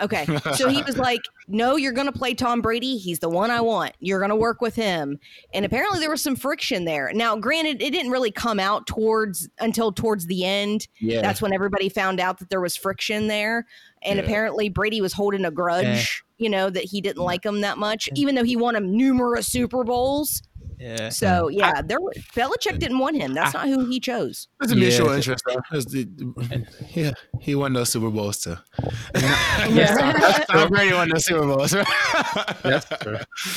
Okay. So he was like, No, you're going to play Tom Brady. He's the one I want. You're going to work with him. And apparently there was some friction there. Now, granted, it didn't really come out towards until towards the end. Yeah, That's when everybody found out that there was friction there. And Yeah. apparently Brady was holding a grudge, eh. you know, that he didn't like him that much, even though he won him numerous Super Bowls. Yeah. So mm. yeah, there were, Belichick didn't want him. That's not who he chose. It's a mutual Yeah. interest. Though. The- yeah, he won those Super Bowls too. Yeah. Tom Brady won those Super Bowls.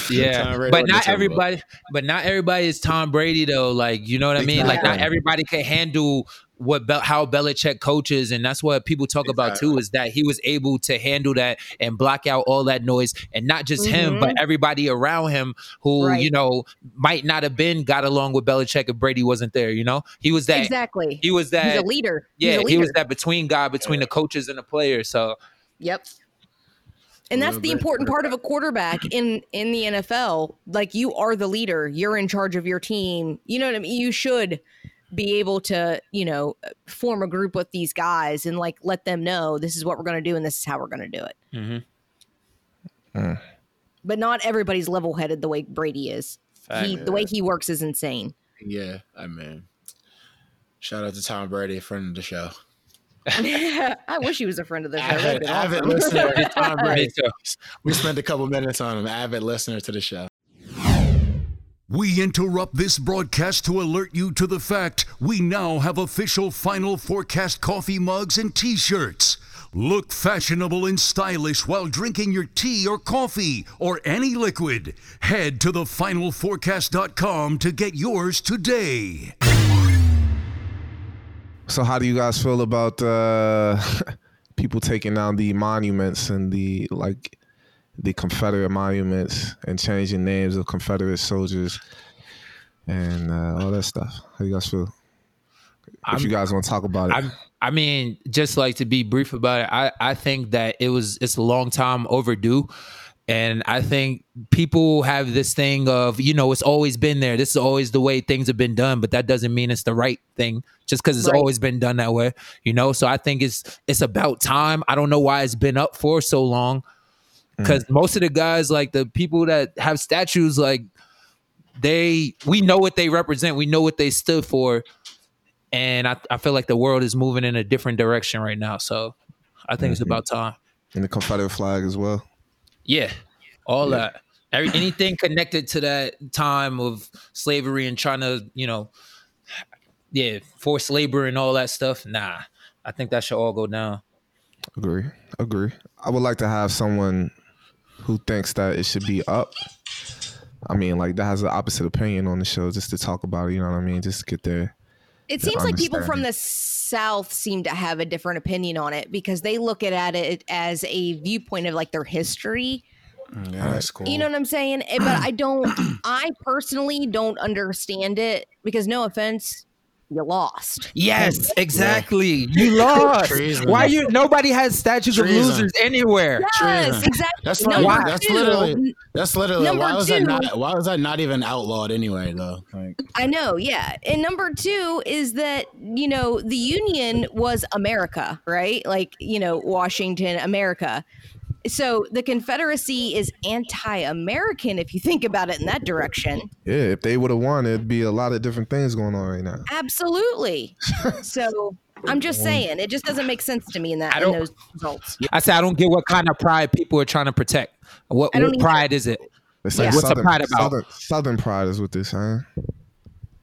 Yeah, Tom Brady but not Super Bowl. everybody. But not everybody is Tom Brady though. Like you know what I mean? Like not everybody can handle what Bel- how Belichick coaches, and that's what people talk about too. Is that he was able to handle that and block out all that noise, and not just him, but mm-hmm. everybody around him who Right. you know might not have been got along with Belichick if Brady wasn't there. You know, he was that. exactly. He was He's that. a leader. Yeah, a he was that between guy between the coaches and the players. So Yep. And that's the important part of a quarterback in in the NFL. Like you are the leader, you're in charge of your team. You know what I mean? You should be able to, you know, form a group with these guys and like let them know this is what we're going to do and this is how we're going to do it. Mm-hmm. But not everybody's level headed the way Brady is. He, the way he works is insane. Yeah, I mean, shout out to Tom Brady, friend of the show. I wish he was a friend of the show. Avid, avid awesome. listener Tom Brady. too. We spent a couple minutes on him. Avid listener to the show. We interrupt this broadcast to alert you to the fact we now have official Final Fourcast coffee mugs and t shirts. Look fashionable and stylish while drinking your tea or coffee or any liquid. Head to thefinalfourcast.com to get yours today. So how do you guys feel about uh, people taking down the monuments and the like the Confederate monuments and changing names of Confederate soldiers and uh, all that stuff? How you guys feel? If I'm- you guys want to talk about it, I I mean, just like to be brief about it, I I think that it was it's a long time overdue. And I think people have this thing of, you know, it's always been there. This is always the way things have been done, but that doesn't mean it's the right thing just because it's Right. always been done that way, you know? So I think it's it's about time. I don't know why it's been up for so long. Mm. Because most of the guys, like the people that have statues, like they we know what they represent, we know what they stood for and I, I feel like the world is moving in a different direction right now. So I think it's mm-hmm. about time. and the Confederate flag as well. Yeah, all that, Every, anything connected to that time of slavery and trying to, you know, yeah, forced labor and all that stuff. Nah, I think that should all go down. Agree, agree. I would like to have someone who thinks that it should be up. I mean, like that has the opposite opinion on the show, just to talk about it. You know what I mean? Just to get there. It the seems like people from the South seem to have a different opinion on it because they look at, at it as a viewpoint of like their history. Yeah, that's cool. You know what I'm saying? Eh, But I don't, I personally don't understand it because no offense, you lost. Yes, exactly. You lost. Treason. Why you? Nobody has statues of losers anywhere. Yes, Treason. exactly. That's Number like that's literally that's literally Number why was that two- not why was that not even outlawed anyway though? Like I know, yeah. And number two is that, you know, the Union was America, right? Like, you know, Washington, America. So the Confederacy is anti American if you think about it in that direction. Yeah, if they would have won, it'd be a lot of different things going on right now. Absolutely. so I'm just um, saying, it just doesn't make sense to me in that I in don't- those results. I say I don't get what kind of pride people are trying to protect. What, I don't either. pride is it? It's Yeah. like What's the Southern, pride about? Southern, Southern pride is what they're saying.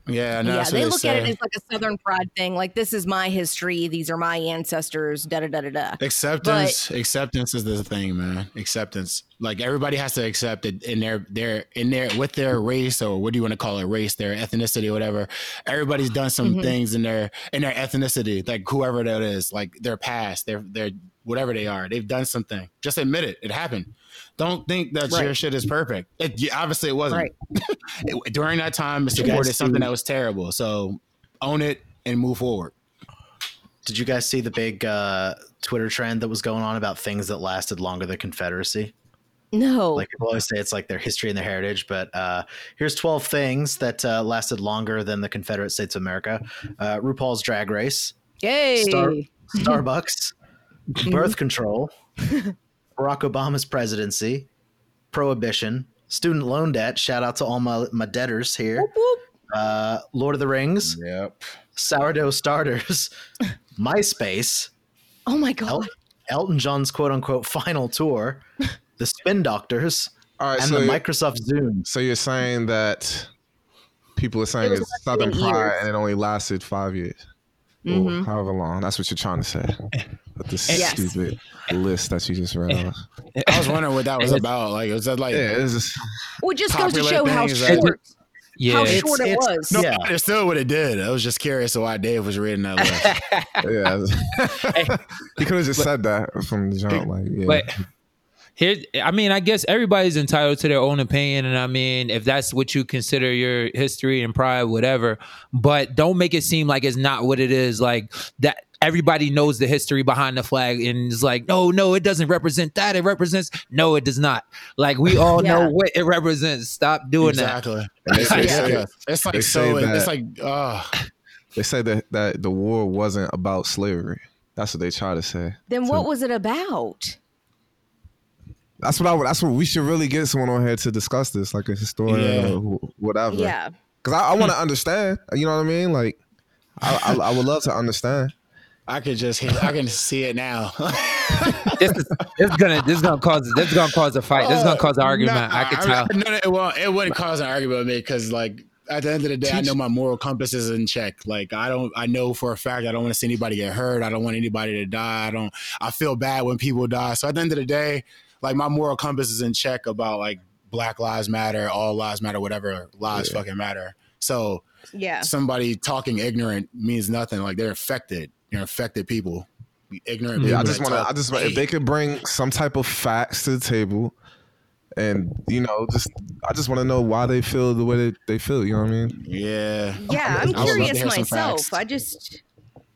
Yeah, no, yeah, they look say. at it as like a Southern pride thing. Like, this is my history. These are my ancestors. Da da da da da. Acceptance, acceptance is the thing, man. Acceptance. Like everybody has to accept it in their their in their with their race or what do you want to call it, race, their ethnicity whatever. Everybody's done some Mhm. things in their in their ethnicity, like whoever that is, like their past, their their whatever they are. They've done something. Just admit it. It happened. Don't think that your shit is perfect. It, yeah, obviously, it wasn't. Right. It- during that time, Mr. You guys did something see- that was terrible. So own it and move forward. Did you guys see the big uh, Twitter trend that was going on about things that lasted longer than Confederacy? No. Like people always say, it's like their history and their heritage. But uh, here's 12 things that uh, lasted longer than the Confederate States of America: uh, RuPaul's Drag Race, Yay. Star- Starbucks, birth control, Barack Obama's presidency, prohibition, student loan debt. Shout out to all my my debtors here. Whoop, whoop. Uh, Lord of the Rings, Yep. sourdough starters, MySpace, Oh my God. El- Elton John's quote unquote final tour, the Spin Doctors, All right, and so the Microsoft Zoom. so you're saying that people are saying was it's Southern pride and it only lasted five years, or Mhm. however long. That's what you're trying to say. With this Yes. stupid list that you just read off. I was wondering what that was about. Like, it was that like? Yeah, it's just Well, it just goes to show how things, right? short, Yeah. how It's- short it it's- was. No, Yeah. I understood what it did. I was just curious why Dave was reading that list. yeah. he could have just said that from the jump. Like, yeah. But here, I mean, I guess everybody's entitled to their own opinion, and I mean, if that's what you consider your history and pride, whatever. But don't make it seem like it's not what it is. Like that, everybody knows the history behind the flag and it's like, no, no, it doesn't represent that. It represents no, it does not. Like we all Yeah. know what it represents. Stop doing that. exactly. And they It's like, it's like they so. that- It's like, oh, they say that, that the war wasn't about slavery. That's what they try to say. Then what was it about? That's what I. would- That's what we should really get someone on here to discuss this, like a historian Yeah. or whatever. Yeah. Because I, I want to understand. You know what I mean? Like, I, I, I would love to understand. I could just hear. I can see it now. this is this is gonna this is gonna cause this is gonna cause a fight. This is gonna cause an oh, argument. Nah, I can tell. No, no, it won't. It wouldn't cause an argument with me because, like, at the end of the day, I know my moral compass is in check. Like, I don't. I know for a fact I don't want to see anybody get hurt. I don't want anybody to die. I don't. I feel bad when people die. So at the end of the day, like, my moral compass is in check about like Black Lives Matter, all lives matter, whatever lives fucking matter. So Yeah. somebody talking ignorant means nothing. Like they're affected. They're affected people. Ignorant. Yeah, I just want to. I just want if they could bring some type of facts to the table, and you know, just I just want to know why they feel the way they, they feel. You know what I mean? Yeah. Yeah, I I'm would love to curious myself. I just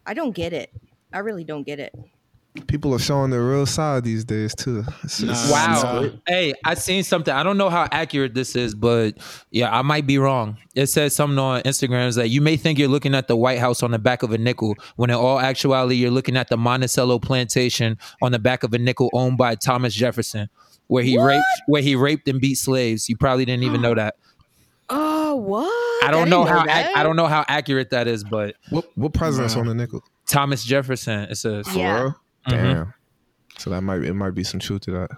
I don't get it. I really don't get it. People are showing their real side these days too. It's- it's- Wow. no. Hey, I seen something. I don't know how accurate this is, but yeah, I might be wrong. It says something on Instagram is that you may think you're looking at the White House on the back of a nickel, when in all actuality you're looking at the Monticello plantation on the back of a nickel owned by Thomas Jefferson, where he raped where he raped and beat slaves. You probably didn't even know that. Oh, what? I don't didn't know how ac- I don't know how accurate that is, but What what president's on the nickel? Thomas Jefferson. It says Yeah. Real? Damn. So that might it might be some truth to that.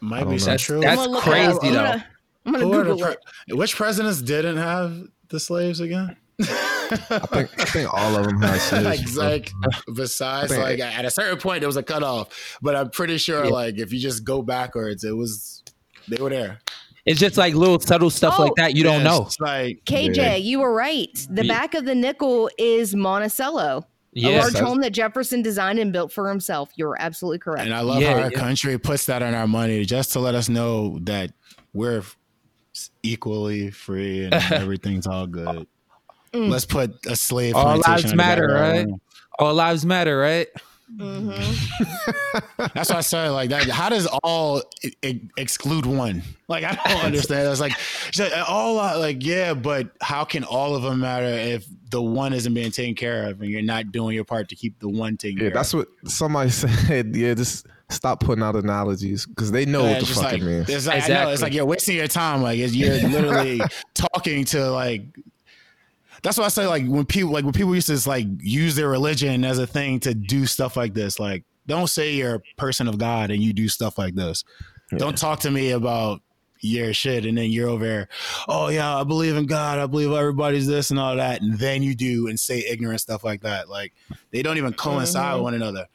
Might be know. some That's- true. that's I'm gonna look crazy, it. I'm though. gonna, I'm gonna Who are the Google it. Which presidents didn't have the slaves again? I think I think all of them had slaves. like, like besides, think- like at a certain point there was a cutoff, but I'm pretty sure, like if you just go backwards, it was they were there. it's just like little subtle stuff Oh. like that you don't know. Like KJ, Yeah. you were right. The Yeah. back of the nickel is Monticello, a large home that Jefferson designed and built for himself. You're absolutely correct. And I love Yeah, how our yeah. country puts that on our money just to let us know that we're equally free and everything's all good. Mm. Let's put a slave. All plantation lives matter, back of our right? land. All lives matter, right? That's why I said like that. How does all e- e- exclude one? Like I don't understand. It's like, it's like, all uh, like yeah, but how can all of them matter if the one isn't being taken care of and you're not doing your part to keep the one taken Yeah, care that's of? what somebody said. Yeah, just stop putting out analogies because they know Yeah, what the it's fuck like, it means. It's like, I know, Exactly. it's like you're wasting your time. Like you're literally talking to like. That's why I say like when people like when people used to like use their religion as a thing to do stuff like this. Like don't say you're a person of God and you do stuff like this. Don't talk to me about your shit and then you're over there. Oh yeah, I believe in God. I believe everybody's this and all that, and then you do and say ignorant stuff like that. Like they don't even coincide mm-hmm. with one another.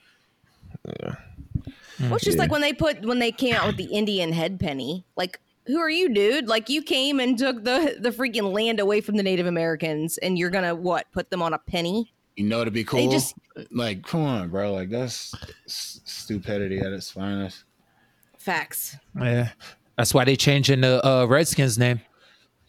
Well, it's just like when they put when they came out with the Indian head penny. Like, who are you, dude? Like, you came and took the the freaking land away from the Native Americans, and you're gonna what? Put them on a penny? You know, to be cool. just- like, come on, bro. Like that's s- stupidity at its finest. Facts. Yeah, that's why they changing the uh, Redskins name,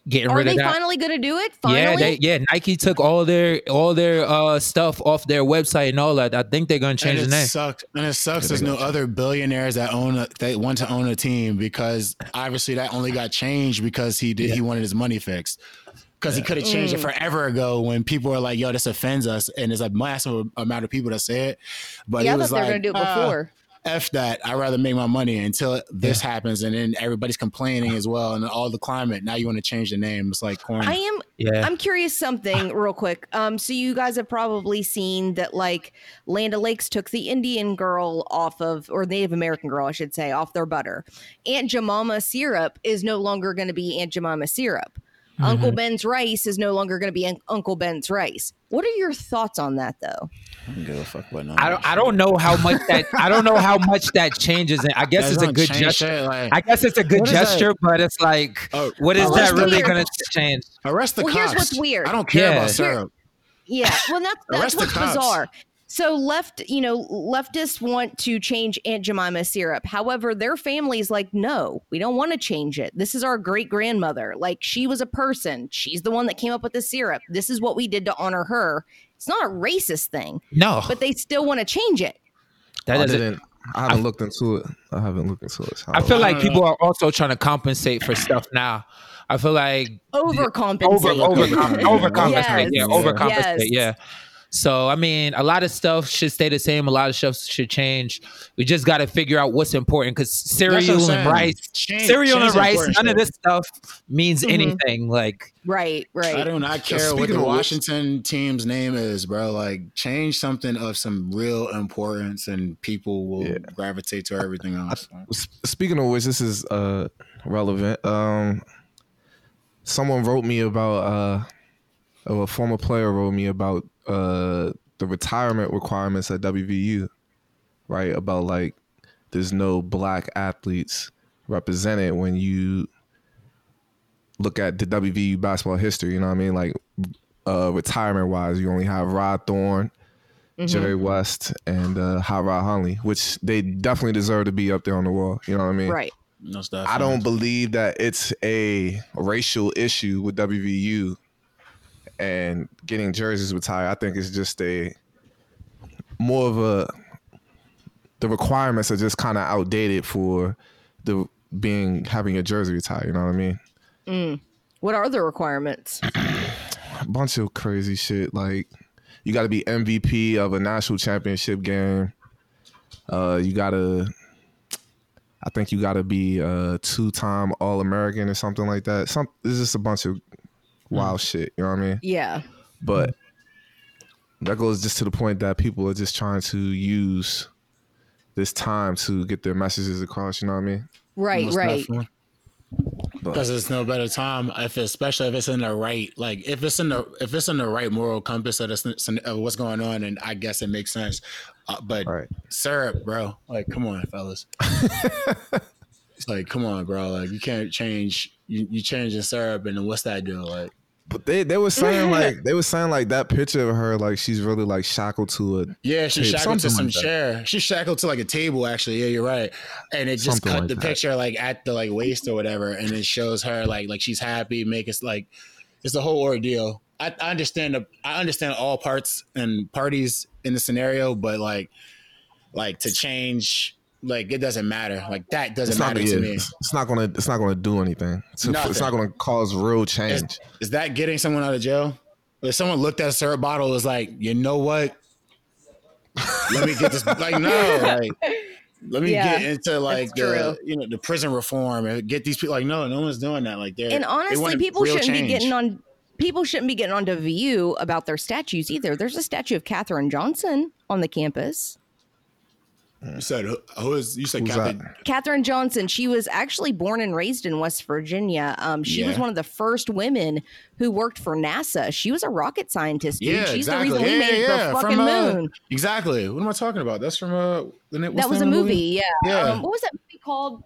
getting Are rid they of that. finally gonna do it? Finally? Yeah, they yeah. Nike took all their all their uh stuff off their website and all that. I think they're gonna change and the name. sucks. And it sucks. There's no other billionaires that own a, that want to own a team because obviously that only got changed because he did he wanted his money fixed. Because he could have changed Mm. it forever ago when people were like, "Yo, this offends us," and there's a massive amount of people that say it. But yeah, he I was thought they were like, gonna do it "Ah, before. F that. I'd rather make my money until this happens, and then everybody's complaining as well, and all the climate. Now you want to change the name? It's like corny. I am Yeah, I'm curious something real quick. Um, so you guys have probably seen that like Land O'Lakes took the Indian girl off of, or Native American girl, I should say, off their butter. Aunt Jemima syrup is no longer going to be Aunt Jemima syrup. Uncle mm-hmm. Ben's rice is no longer going to be Un- Uncle Ben's rice. What are your thoughts on that, though? I don't give a fuck about I don't I don't know how much that I don't know how much that changes. And I guess That it's a good gesture. shit, like- I guess it's a good What is that? gesture, but it's like, Oh, what is that really gonna change? Arrest the Well, cops. here's what's weird. I don't care Yeah. about syrup. Yeah, well, that's, that's what's bizarre. So left, you know, leftists want to change Aunt Jemima syrup. However, their family's like, no, we don't want to change it. This is our great grandmother. Like she was a person. She's the one that came up with the syrup. This is what we did to honor her. It's not a racist thing, No, but they still want to change it. that I doesn't. I haven't looked into it. I haven't looked into it. so I feel don't like people are also trying to compensate for stuff now. I feel like Overcompensate. over over overcompensate. Yes. Yeah, overcompensate. Yes. Yeah. So I mean, a lot of stuff should stay the same. A lot of stuff should change. We just got to figure out what's important because That's what I'm cereal and rice, Change- cereal change and rice, important none of this stuff means Mhm. anything. Like Right, right. I do not care what the of which- Washington team's name is, bro. Like, change something of some real importance, and people will Yeah. gravitate to everything else. Speaking of which, this is uh relevant. Um, someone wrote me about uh, oh, a former player wrote me about uh the retirement requirements at WVU, right? About like there's no black athletes represented when you look at the WVU basketball history. You know what I mean? Like uh retirement wise, you only have Rod Thorn. Jerry West and uh, Hot Rod Hundley, which they definitely deserve to be up there on the wall. You know what I mean? right. No stuff. I don't believe that it's a racial issue with WVU and getting jerseys retired. I think it's just a more of a the requirements are just kind of outdated for the being having a jersey retired. You know what I mean? What are the requirements? A bunch of crazy shit like you got to be MVP of a national championship game. Uh, you gotta, I think you gotta be a two-time All-American or something like that. Some it's just a bunch of wild shit. You know what I mean? Yeah. But that goes just to the point that people are just trying to use this time to get their messages across. You know what I mean? Right, right. Because it's no better time if, especially if it's in the right, like if it's in the if it's in the right moral compass of, this, of what's going on, and I guess it makes sense. Uh, but Right. syrup, bro, like come on, fellas. it's like come on, bro. Like you can't change. You you changing syrup, and then what's that do? Like But they they were saying like they were saying like that picture of her like she's really like shackled to a Yeah, she Tape, shackled to some like chair. she's shackled to like a table, actually. Yeah, you're right. And it just Something cut like the that. picture like at the like waist or whatever, and it shows her like like she's happy, make us like it's a whole ordeal. I, I understand the I understand all parts and parties in the scenario, but like like to change like it doesn't matter. Like that doesn't it's not, matter yeah, to me. it's not gonna it's not gonna do anything. It's, it's not gonna cause real change. Is that getting someone out of jail? If someone looked at a syrup bottle and was like, you know what? Let me get this like no, like let me Yeah, get into like that's the you know the prison reform and get these people like no, no one's doing that. Like they're And honestly, want people shouldn't be getting on people shouldn't be getting onto View about their statues either. There's a statue of Katherine Johnson on the campus. You said who- who is you said Catherine Captain that? Katherine Johnson, she was actually born and raised in West Virginia. Um, she was one of the first women who worked for NASA. She was a rocket scientist, dude. Yeah, She's exactly. the reason we Yeah, made yeah, the fucking from, uh, moon. Exactly. What am I talking about? That's from uh the, what's That was a name the movie, yeah. Yeah. Um, what was that movie called?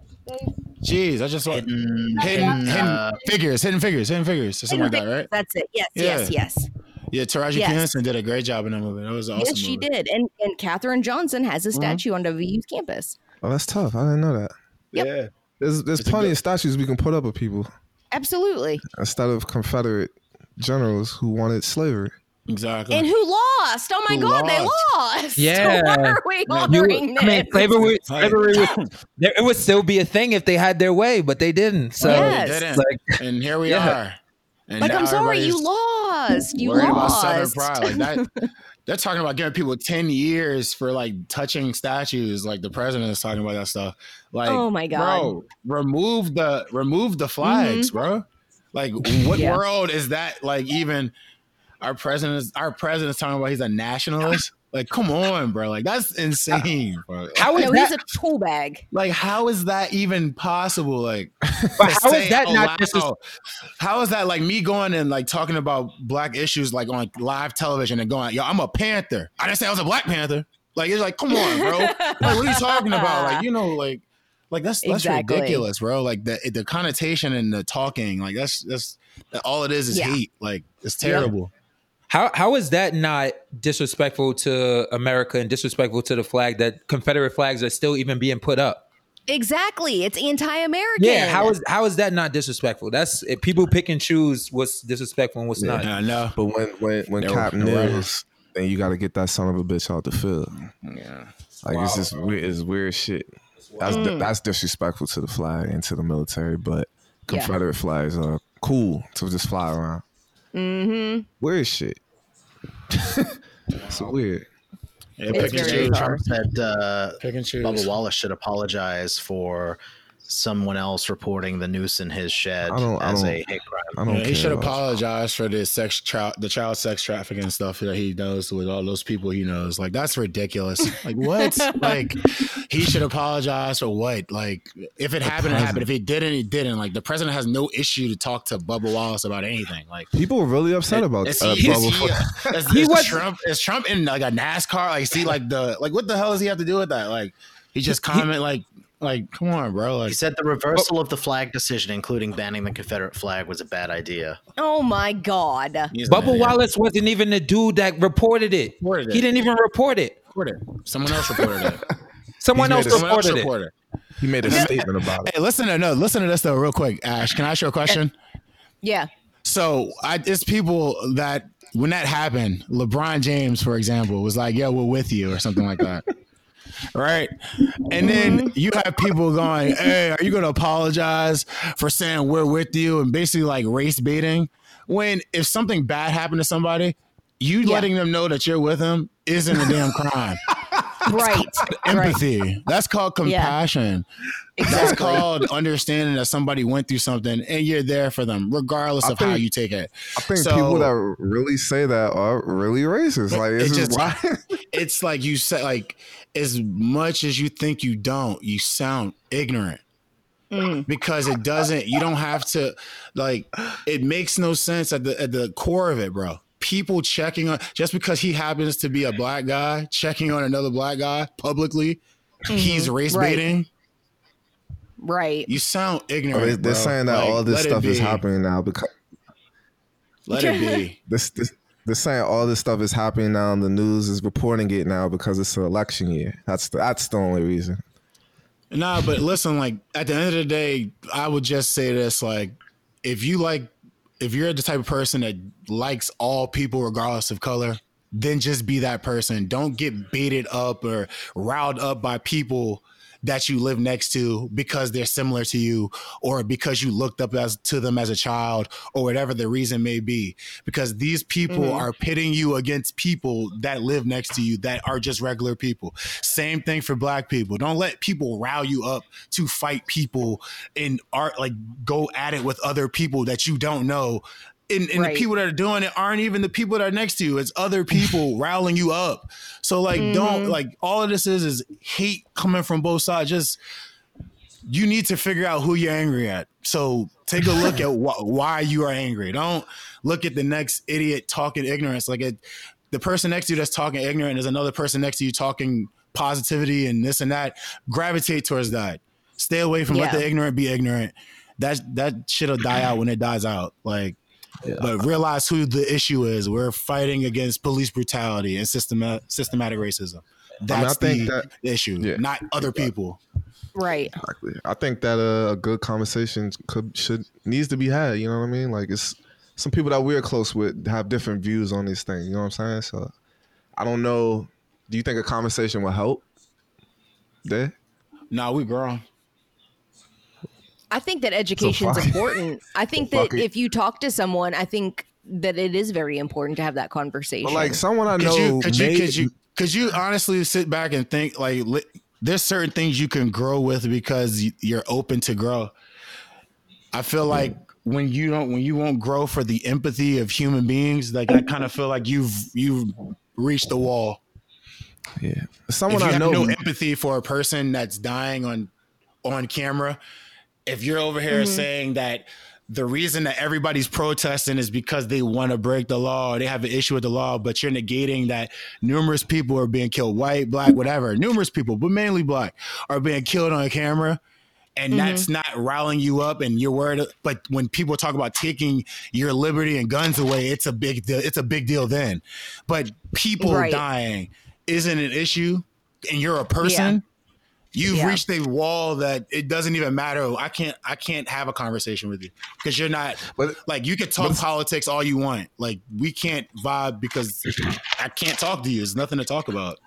Jeez, I just saw hidden, Hidden, hidden, uh, figures, hidden figures, hidden figures, or something like that, right? That's it. Yes, yes, yes. Yeah, Taraji Yes. Henson did a great job in that movie. That was awesome. yes, she movie. did. And and Katherine Johnson has a Mm-hmm. statue on WVU's campus. Oh, that's tough. I didn't know that. Yep. Yeah. There's there's It's plenty good- of statues we can put up of people Absolutely. instead of Confederate generals who wanted slavery. Exactly. And who lost? Oh my Who god, they lost? lost. Yeah. Why are we Yeah, You, honoring I mean, this? slavery, slavery would, it would still be a thing if they had their way, but they didn't. So, Yes. Didn't. like, and here we Yeah. are. And like, I'm sorry, you lost. You worried about Southern lost. pride. Like that, they're talking about giving people 10 years for like touching statues. Like the president is talking about that stuff. Like, Oh my God. bro, remove the remove the flags, bro. Like, what Mm-hmm. Yeah. world is that? Like, even our president, is, our president's talking about he's a nationalist. Like, come on, bro. Like, that's insane, bro. how is No, that? he's a tool bag. Like, how is that even possible? Like, But to how say is that out not just? loud. how is that like me going and like talking about black issues like on live television and going, yo, I'm a Panther. I didn't say I was a Black Panther. Like it's like, come on, bro. like what are you talking about? Like you know, like like that's that's Exactly. ridiculous, bro. Like the the connotation and the talking, like that's that's all it is is Yeah. hate. Like it's terrible. How how is that not disrespectful to America and disrespectful to the flag that Confederate flags are still even being put up? Exactly. It's anti-American. Yeah, how is how is that not disrespectful? That's if people pick and choose what's disrespectful and what's not. I know. But when when when They Cap were- they then you got to get that son of a bitch out the field. Yeah. Like it's just weird, it's weird shit. That's Mm. that's disrespectful to the flag and to the military. But Yeah. Confederate flags are cool to just fly around. Mm-hmm. Weird shit. it's weird. Yeah, It's pick and very choose. bizarre. Trump said uh, Pick and choose. Bubba Wallace should apologize for someone else reporting the noose in his shed I don't- I as don't- a hate crime. I don't Yeah, he should apologize for the sex child, the child sex trafficking stuff that he does with all those people he knows. Like that's ridiculous. Like what? like he should apologize for what? Like if it happened, it happened. If it didn't, it didn't. Like the president has no issue to talk to Bubba Wallace about anything. Like People were really upset about is uh, he, is Bubba. he, is, He is was- Trump is Trump in like a NASCAR? Like see like the like what the hell does he have to do with that? Like he just comment like like come on, bro. He Like said the reversal oh of the flag decision, including banning the Confederate flag, was a bad idea. Oh my god. he's an Bubba. Wallace wasn't even the dude that reported it. Reported it. He didn't even report it. reported. Someone else reported it. Someone else a- Someone else reported it. reported it. He made a statement about it. Hey, listen to no, listen to this though, real quick, Ash. Can I ask you a question? Yeah. So, I it's people that when that happened, LeBron James, for example, was like, "Yo, we're with you" or something like that, right? And then mm-hmm. you have people going, "Hey, are you going to apologize for saying we're with you?" and basically like race baiting. When if something bad happened to somebody, you Yeah. letting them know that you're with them isn't a damn crime. Right. right. Empathy. That's called Yeah. compassion. That's called understanding that somebody went through something and you're there for them, regardless I of how you take it. I think So- people that really say that are really racist. Like It just- why. It's like you said, like as much as you think you don't, you sound ignorant. Mm. Because it doesn't, you don't have to like it makes no sense at the at the core of it, bro. People checking on just because he happens to be a black guy, checking on another black guy publicly, he's race Mm-hmm. Right. baiting. Right. You sound They- ignorant. they're bro. saying that Like, all this stuff is happening now because Let it be. this, this they're saying all this stuff is happening now. And the news is reporting it now because it's an election year. That's the, that's the only reason. Nah, but listen, like at the end of the day, I would just say this: like, if you like, if you're the type of person that likes all people regardless of color, then just be that person. Don't get baited up or riled up by people that you live next to because they're similar to you or because you looked up as to them as a child or whatever the reason may be. Because these people mm-hmm. are pitting you against people that live next to you that are just regular people. Same thing for black people. Don't let people rile you up to fight people and art like go at it with other people that you don't know and, and Right. the people that are doing it aren't even the people that are next to you. It's other people riling you up. So like, don't mm-hmm. like all of this is is hate coming from both sides. Just you need to figure out who you're angry at. So take a look at wh- why you are angry. Don't look at the next idiot talking ignorance. Like it, the person next to you that's talking ignorant is another person next to you talking positivity and this and that. Gravitate towards that. Stay away from let the ignorant be ignorant. That that shit'll die out when it dies out. Like but realize who the issue is. We're fighting against police brutality and systematic systematic racism. That's think the that- issue, Yeah. not other people. Right. Exactly. I think that uh, a good conversation could should needs to be had. You know what I mean? Like it's some people that we're close with have different views on these things. You know what I'm saying? So I don't know. Do you think a conversation will help? There. Nah, we grown. I think that education's fuck- important. I think So that it. if you talk to someone, I think that it is very important to have that conversation. But like someone I Could know, you could you could you could you honestly sit back and think like li- there's certain things you can grow with because you're open to grow. I feel like when you don't when you won't grow for the empathy of human beings, like I kind of feel like you've you've reached the wall. yeah, if someone you I have know. no empathy for a person that's dying on on camera, if you're over here mm-hmm. saying that the reason that everybody's protesting is because they want to break the law or they have an issue with the law, but you're negating that numerous people are being killed, white, black, whatever, numerous people, but mainly black, are being killed on camera. and mm-hmm. that's not riling you up and you're worried but when people talk about taking your liberty and guns away it's a big deal it's a big deal then. But people Right. dying isn't an issue and you're a person you've Yeah. reached a wall that it doesn't even matter i can't i can't have a conversation with you because you're not But- like you can talk politics all you want like we can't vibe because i can't talk to you there's nothing to talk about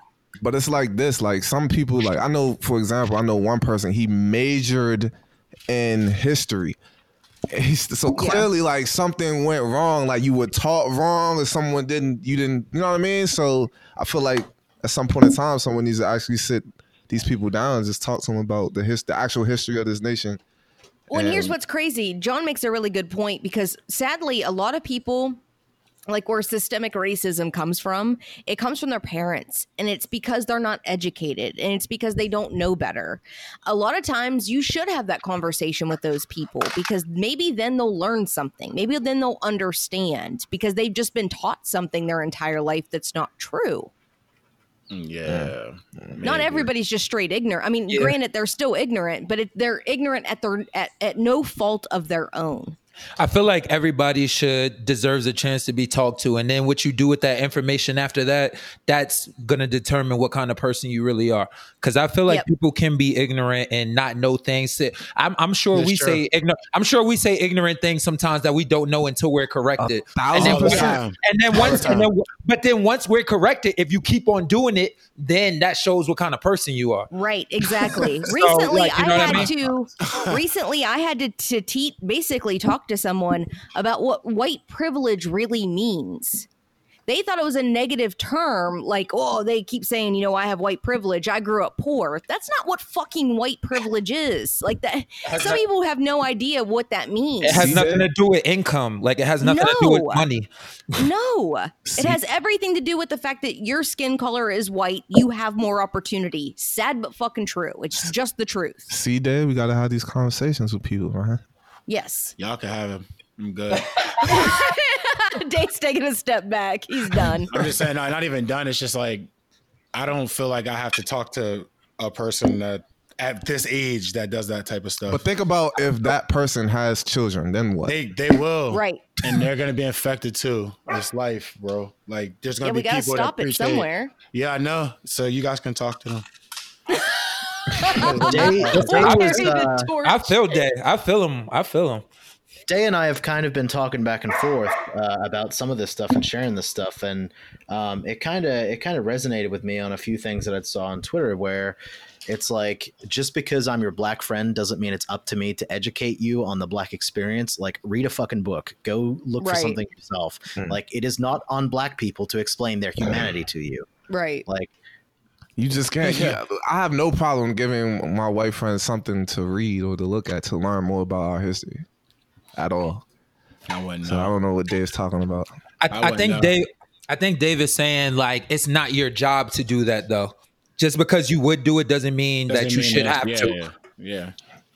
But it's like this, like some people, like I know, for example, I know one person, he majored in history. He's, so clearly, like something went wrong, like you were taught wrong, or someone didn't, you didn't, you know what I mean? So I feel like at some point in time, someone needs to actually sit these people down and just talk to them about the his, the actual history of this nation. Well, and here's what's crazy. John makes a really good point because sadly, a lot of people, like where systemic racism comes from, it comes from their parents. And it's because they're not educated and it's because they don't know better. A lot of times, you should have that conversation with those people because maybe then they'll learn something. Maybe then they'll understand because they've just been taught something their entire life that's not true. Mm, yeah Not everybody's just straight ignorant. I mean, Yeah. granted, they're still ignorant, but it, they're ignorant at their at, at no fault of their own. I feel like everybody should deserves a chance to be talked to, and then what you do with that information after that, that's gonna determine what kind of person you really are. Because I feel like Yep. people can be ignorant and not know things. I'm, I'm sure That's we true. say ignorant. I'm sure we say ignorant things sometimes that we don't know until we're corrected. and then, All the and then once, and then, but then once we're corrected, if you keep on doing it, then that shows what kind of person you are. Right, exactly. recently, like, you I know what I had to. Recently, I had to to te- basically talk to someone about what white privilege really means. They thought it was a negative term, like, oh, they keep saying, you know, I have white privilege. I grew up poor. That's not what fucking white privilege is. Like that. has Some not- people have no idea what that means. It has nothing to do with income. Like it has nothing to do with money. No, it has everything to do with the fact that your skin color is white. You have more opportunity. Sad but fucking true. It's just the truth. See, Dave, we got to have these conversations with people, man. Yes. y'all can have him i'm good Dave's taking a step back. He's done. I'm just saying, no, not even done. It's just like I don't feel like I have to talk to a person that at this age that does that type of stuff. But think about if that person has children, then what? they they will, Right. And they're gonna be infected too. It's life, bro. Like there's gonna Yeah, be we gotta people stop that it somewhere. Yeah, I know. So you guys can talk to them. Day, Day was, uh. I feel Day. I feel him. I feel him. Day and I have kind of been talking back and forth uh, about some of this stuff and sharing this stuff, and um, it kind of it kind of resonated with me on a few things that I saw on Twitter where it's like just because I'm your black friend doesn't mean it's up to me to educate you on the black experience. Like read a fucking book, go look for something yourself. Like it is not on black people to explain their humanity to you. right. Like You just can't. Yeah. you- I have no problem giving my white friends something to read or to look at to learn more about our history, at all. I wouldn't So I don't know what Dave's talking about. I, I I, think know. Dave. I think Dave is saying like it's not your job to do that though. Just because you would do it doesn't mean Doesn't that you mean should that- have yeah, to. Yeah, yeah.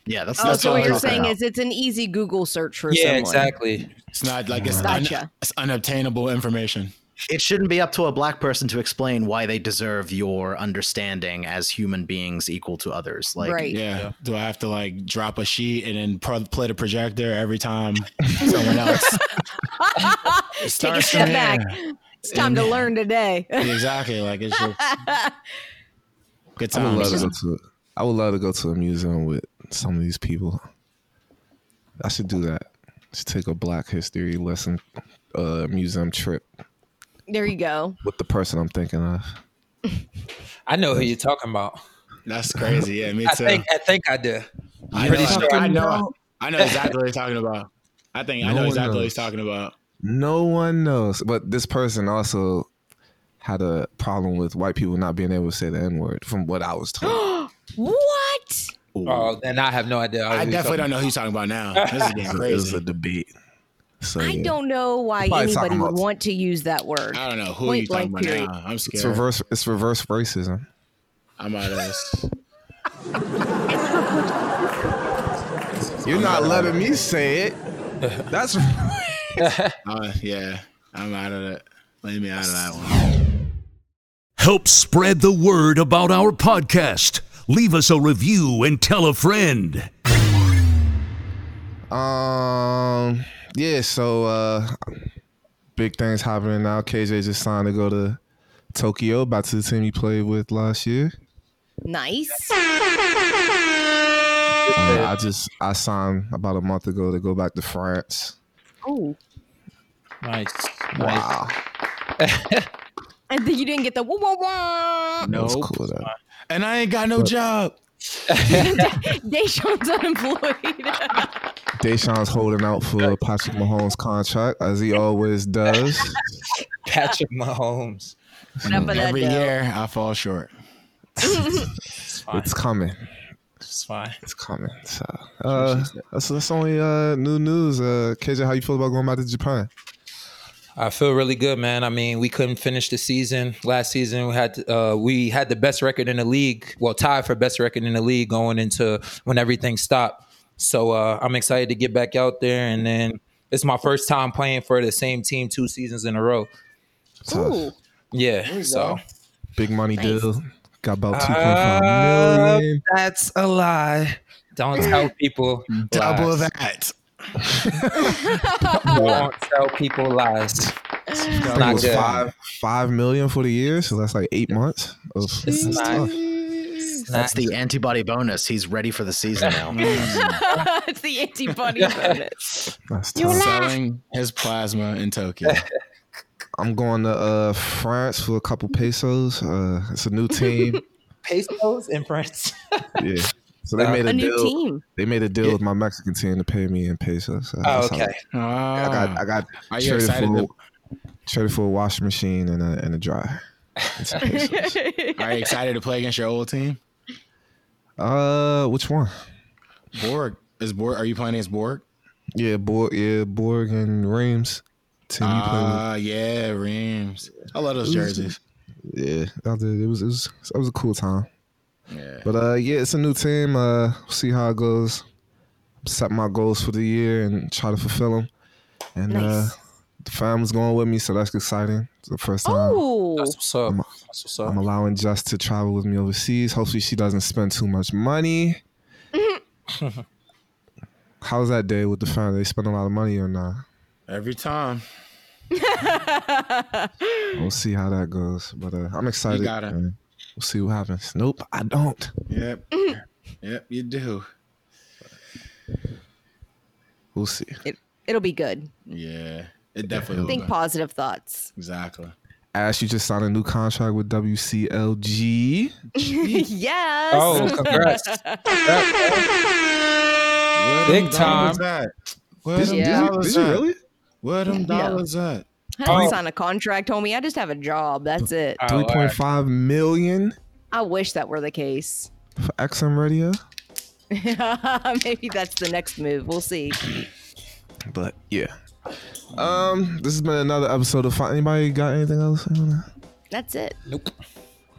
yeah, that's Oh, that's so what what you're saying about. is it's an easy Google search for Yeah, someone. exactly. It's not like it's, un- it's unobtainable information. It shouldn't be up to a black person to explain why they deserve your understanding as human beings equal to others. Like, right. Yeah. Do I have to like drop a sheet and then pro- play the projector every time someone else? Take a step back. there. It's time to learn today. Exactly. Like it's just good I would love to go to. I would love to go to a museum with some of these people. I should do that. Just take a Black History lesson, uh, museum trip there you go. with the person I'm thinking of. I know who you're talking about. That's crazy. Yeah, me I too. think. I think I do. I pretty know, sure. I know. I know exactly what he's talking about. I think I know one exactly what he's talking about. No one knows, but this person also had a problem with white people not being able to say the N word, from what I was told. What? Oh, then I have no idea. I definitely don't know who he's talking about now. This is getting it was crazy. a debate. So I don't know why anybody would about- want to use that word. I don't know who Point you talking about period. now. I'm It's scared. reverse. It's reverse racism. I'm out of this. You're not letting me say it. That's Uh, yeah, I'm out of it. Leave me out of that one. Help spread the word about our podcast. Leave us a review and tell a friend. Um, yeah. So, uh, big things happening now. KJ just signed to go to Tokyo, back to the team he played with last year. Nice. Uh, I just I signed about a month ago to go back to France. Oh. Nice. Wow, And then you didn't get the wah wah wah. No, was Nope. cool. Though. And I ain't got no job. Da'Sean's unemployed. Da'Sean's holding out for Patrick Mahomes' contract as he always does. Patrick Mahomes. Enough of that Every dough. year I fall short. It's fine. It's coming. It's fine. It's coming. So, uh, that's that's only uh new news. Uh, KJ, how you feel about going back to Japan? I feel really good, man. I mean, we couldn't finish the season last season. We had uh, we had the best record in the league, well, tied for best record in the league going into when everything stopped. So uh, I'm excited to get back out there, and then it's my first time playing for the same team two seasons in a row. Ooh. Yeah, so Big money Nice. deal. Got about two point Uh, five million. that's a lie. Don't tell people. Double lies. that. Don't tell people lies. It's not good. five five million for the year, so that's like eight months. Of, It's that's not- That's the antibody bonus. He's ready for the season now. it's the antibody bonus. That's tough. Selling his plasma in Tokyo. I'm going to uh, France for a couple pesos. Uh, it's a new team. pesos in France. yeah. So they made a, A new deal. team. They made a deal with my Mexican team to pay me in pesos. So Oh, that's how- okay. I got I got Are you traded excited for, to- traded for a washing machine and a and a dryer. And. Are you excited to play against your old team? uh, which one? Bourg. Is Bourg are you playing against Bourg? Yeah, Bourg. Yeah, Bourg and Reims. Team you play with. Ah, yeah, Reims. I love those jerseys. Yeah, I did. It was it was it was a cool time. Yeah. But uh, yeah, it's a new team. Uh, see how it goes. Set my goals for the year and try to fulfill them. And uh, the family's going with me, so that's exciting. It's the first time Oh. That's what's up. That's what's up. I'm allowing Jess to travel with me overseas. Hopefully, she doesn't spend too much money. How's that day with the family? They spend a lot of money or not? Every time. We'll see how that goes. But uh, I'm excited. You got it. and We'll see what happens. Nope, I don't. Yep. Mm-hmm. yep, you do. We'll see. It, it'll be good. Yeah. It definitely will. Think be. positive thoughts. Exactly. Ash, you just signed a new contract with WCLG. yes. Oh, congrats. Where Big time. dollars at? Where Did, them you, did, you, dollars did you at? really? Where them dollars at? I didn't Oh. sign a contract, homie. I just have a job. That's it. Oh, Three point five million I wish that were the case. for XM Radio. Maybe that's the next move. We'll see. But yeah. Um, this has been another episode of. Fi- Anybody got anything else? That's it. Nope.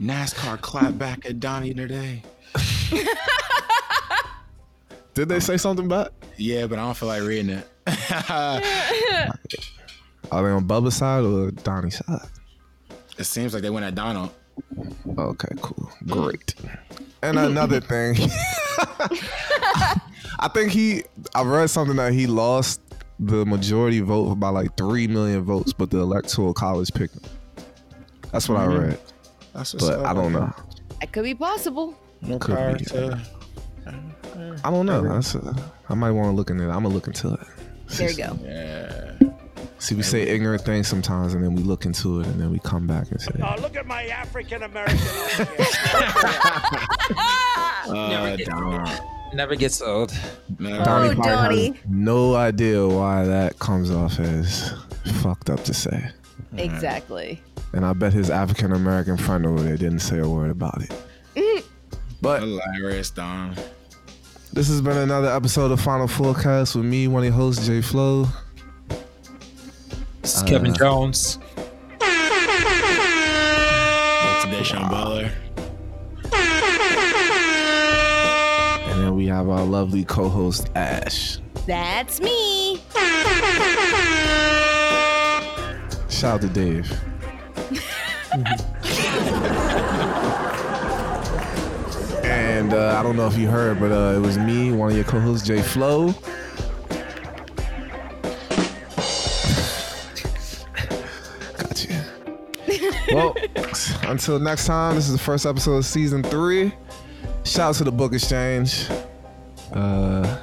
NASCAR clapped back at Donnie today. Did they say something back? Yeah, but I don't feel like reading it. Are they on Bubba's side or Donnie's side? it seems like they went at Donald. Okay, cool. Great. And another thing, I think he, I read something that he lost the majority vote by like 3 million votes, but the electoral college picked him. That's what I read, That's what's but up. I don't know. That could be possible. No Could be. to I don't know. That's, uh, I might want to look into it. I'm going to look into it. There you go. Yeah. See, we say ignorant things sometimes, and then we look into it, and then we come back and say, Oh, look at my African American. Uh, Donald. Never gets old. No. Donnie Oh, Donnie. has no idea why that comes off as fucked up to say. Exactly. And I bet his African American friend over there didn't say a word about it. But Hilarious, Don. this has been another episode of Final Fourcast with me, one of your hosts, Jay Flow. This is Kevin Jones. That's Da'Sean Butler. And then we have our lovely co host, Ash. That's me. Shout out to Dave. and uh, I don't know if you heard, but uh, it was me, one of your co hosts, Jay Flow. Well, until next time, this is the first episode of season three. Shout out to the Book Exchange. Uh,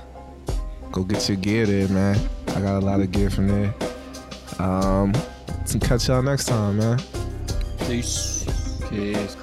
go get your gear there, man. I got a lot of gear from there. Um, catch y'all next time, man. Peace. Peace.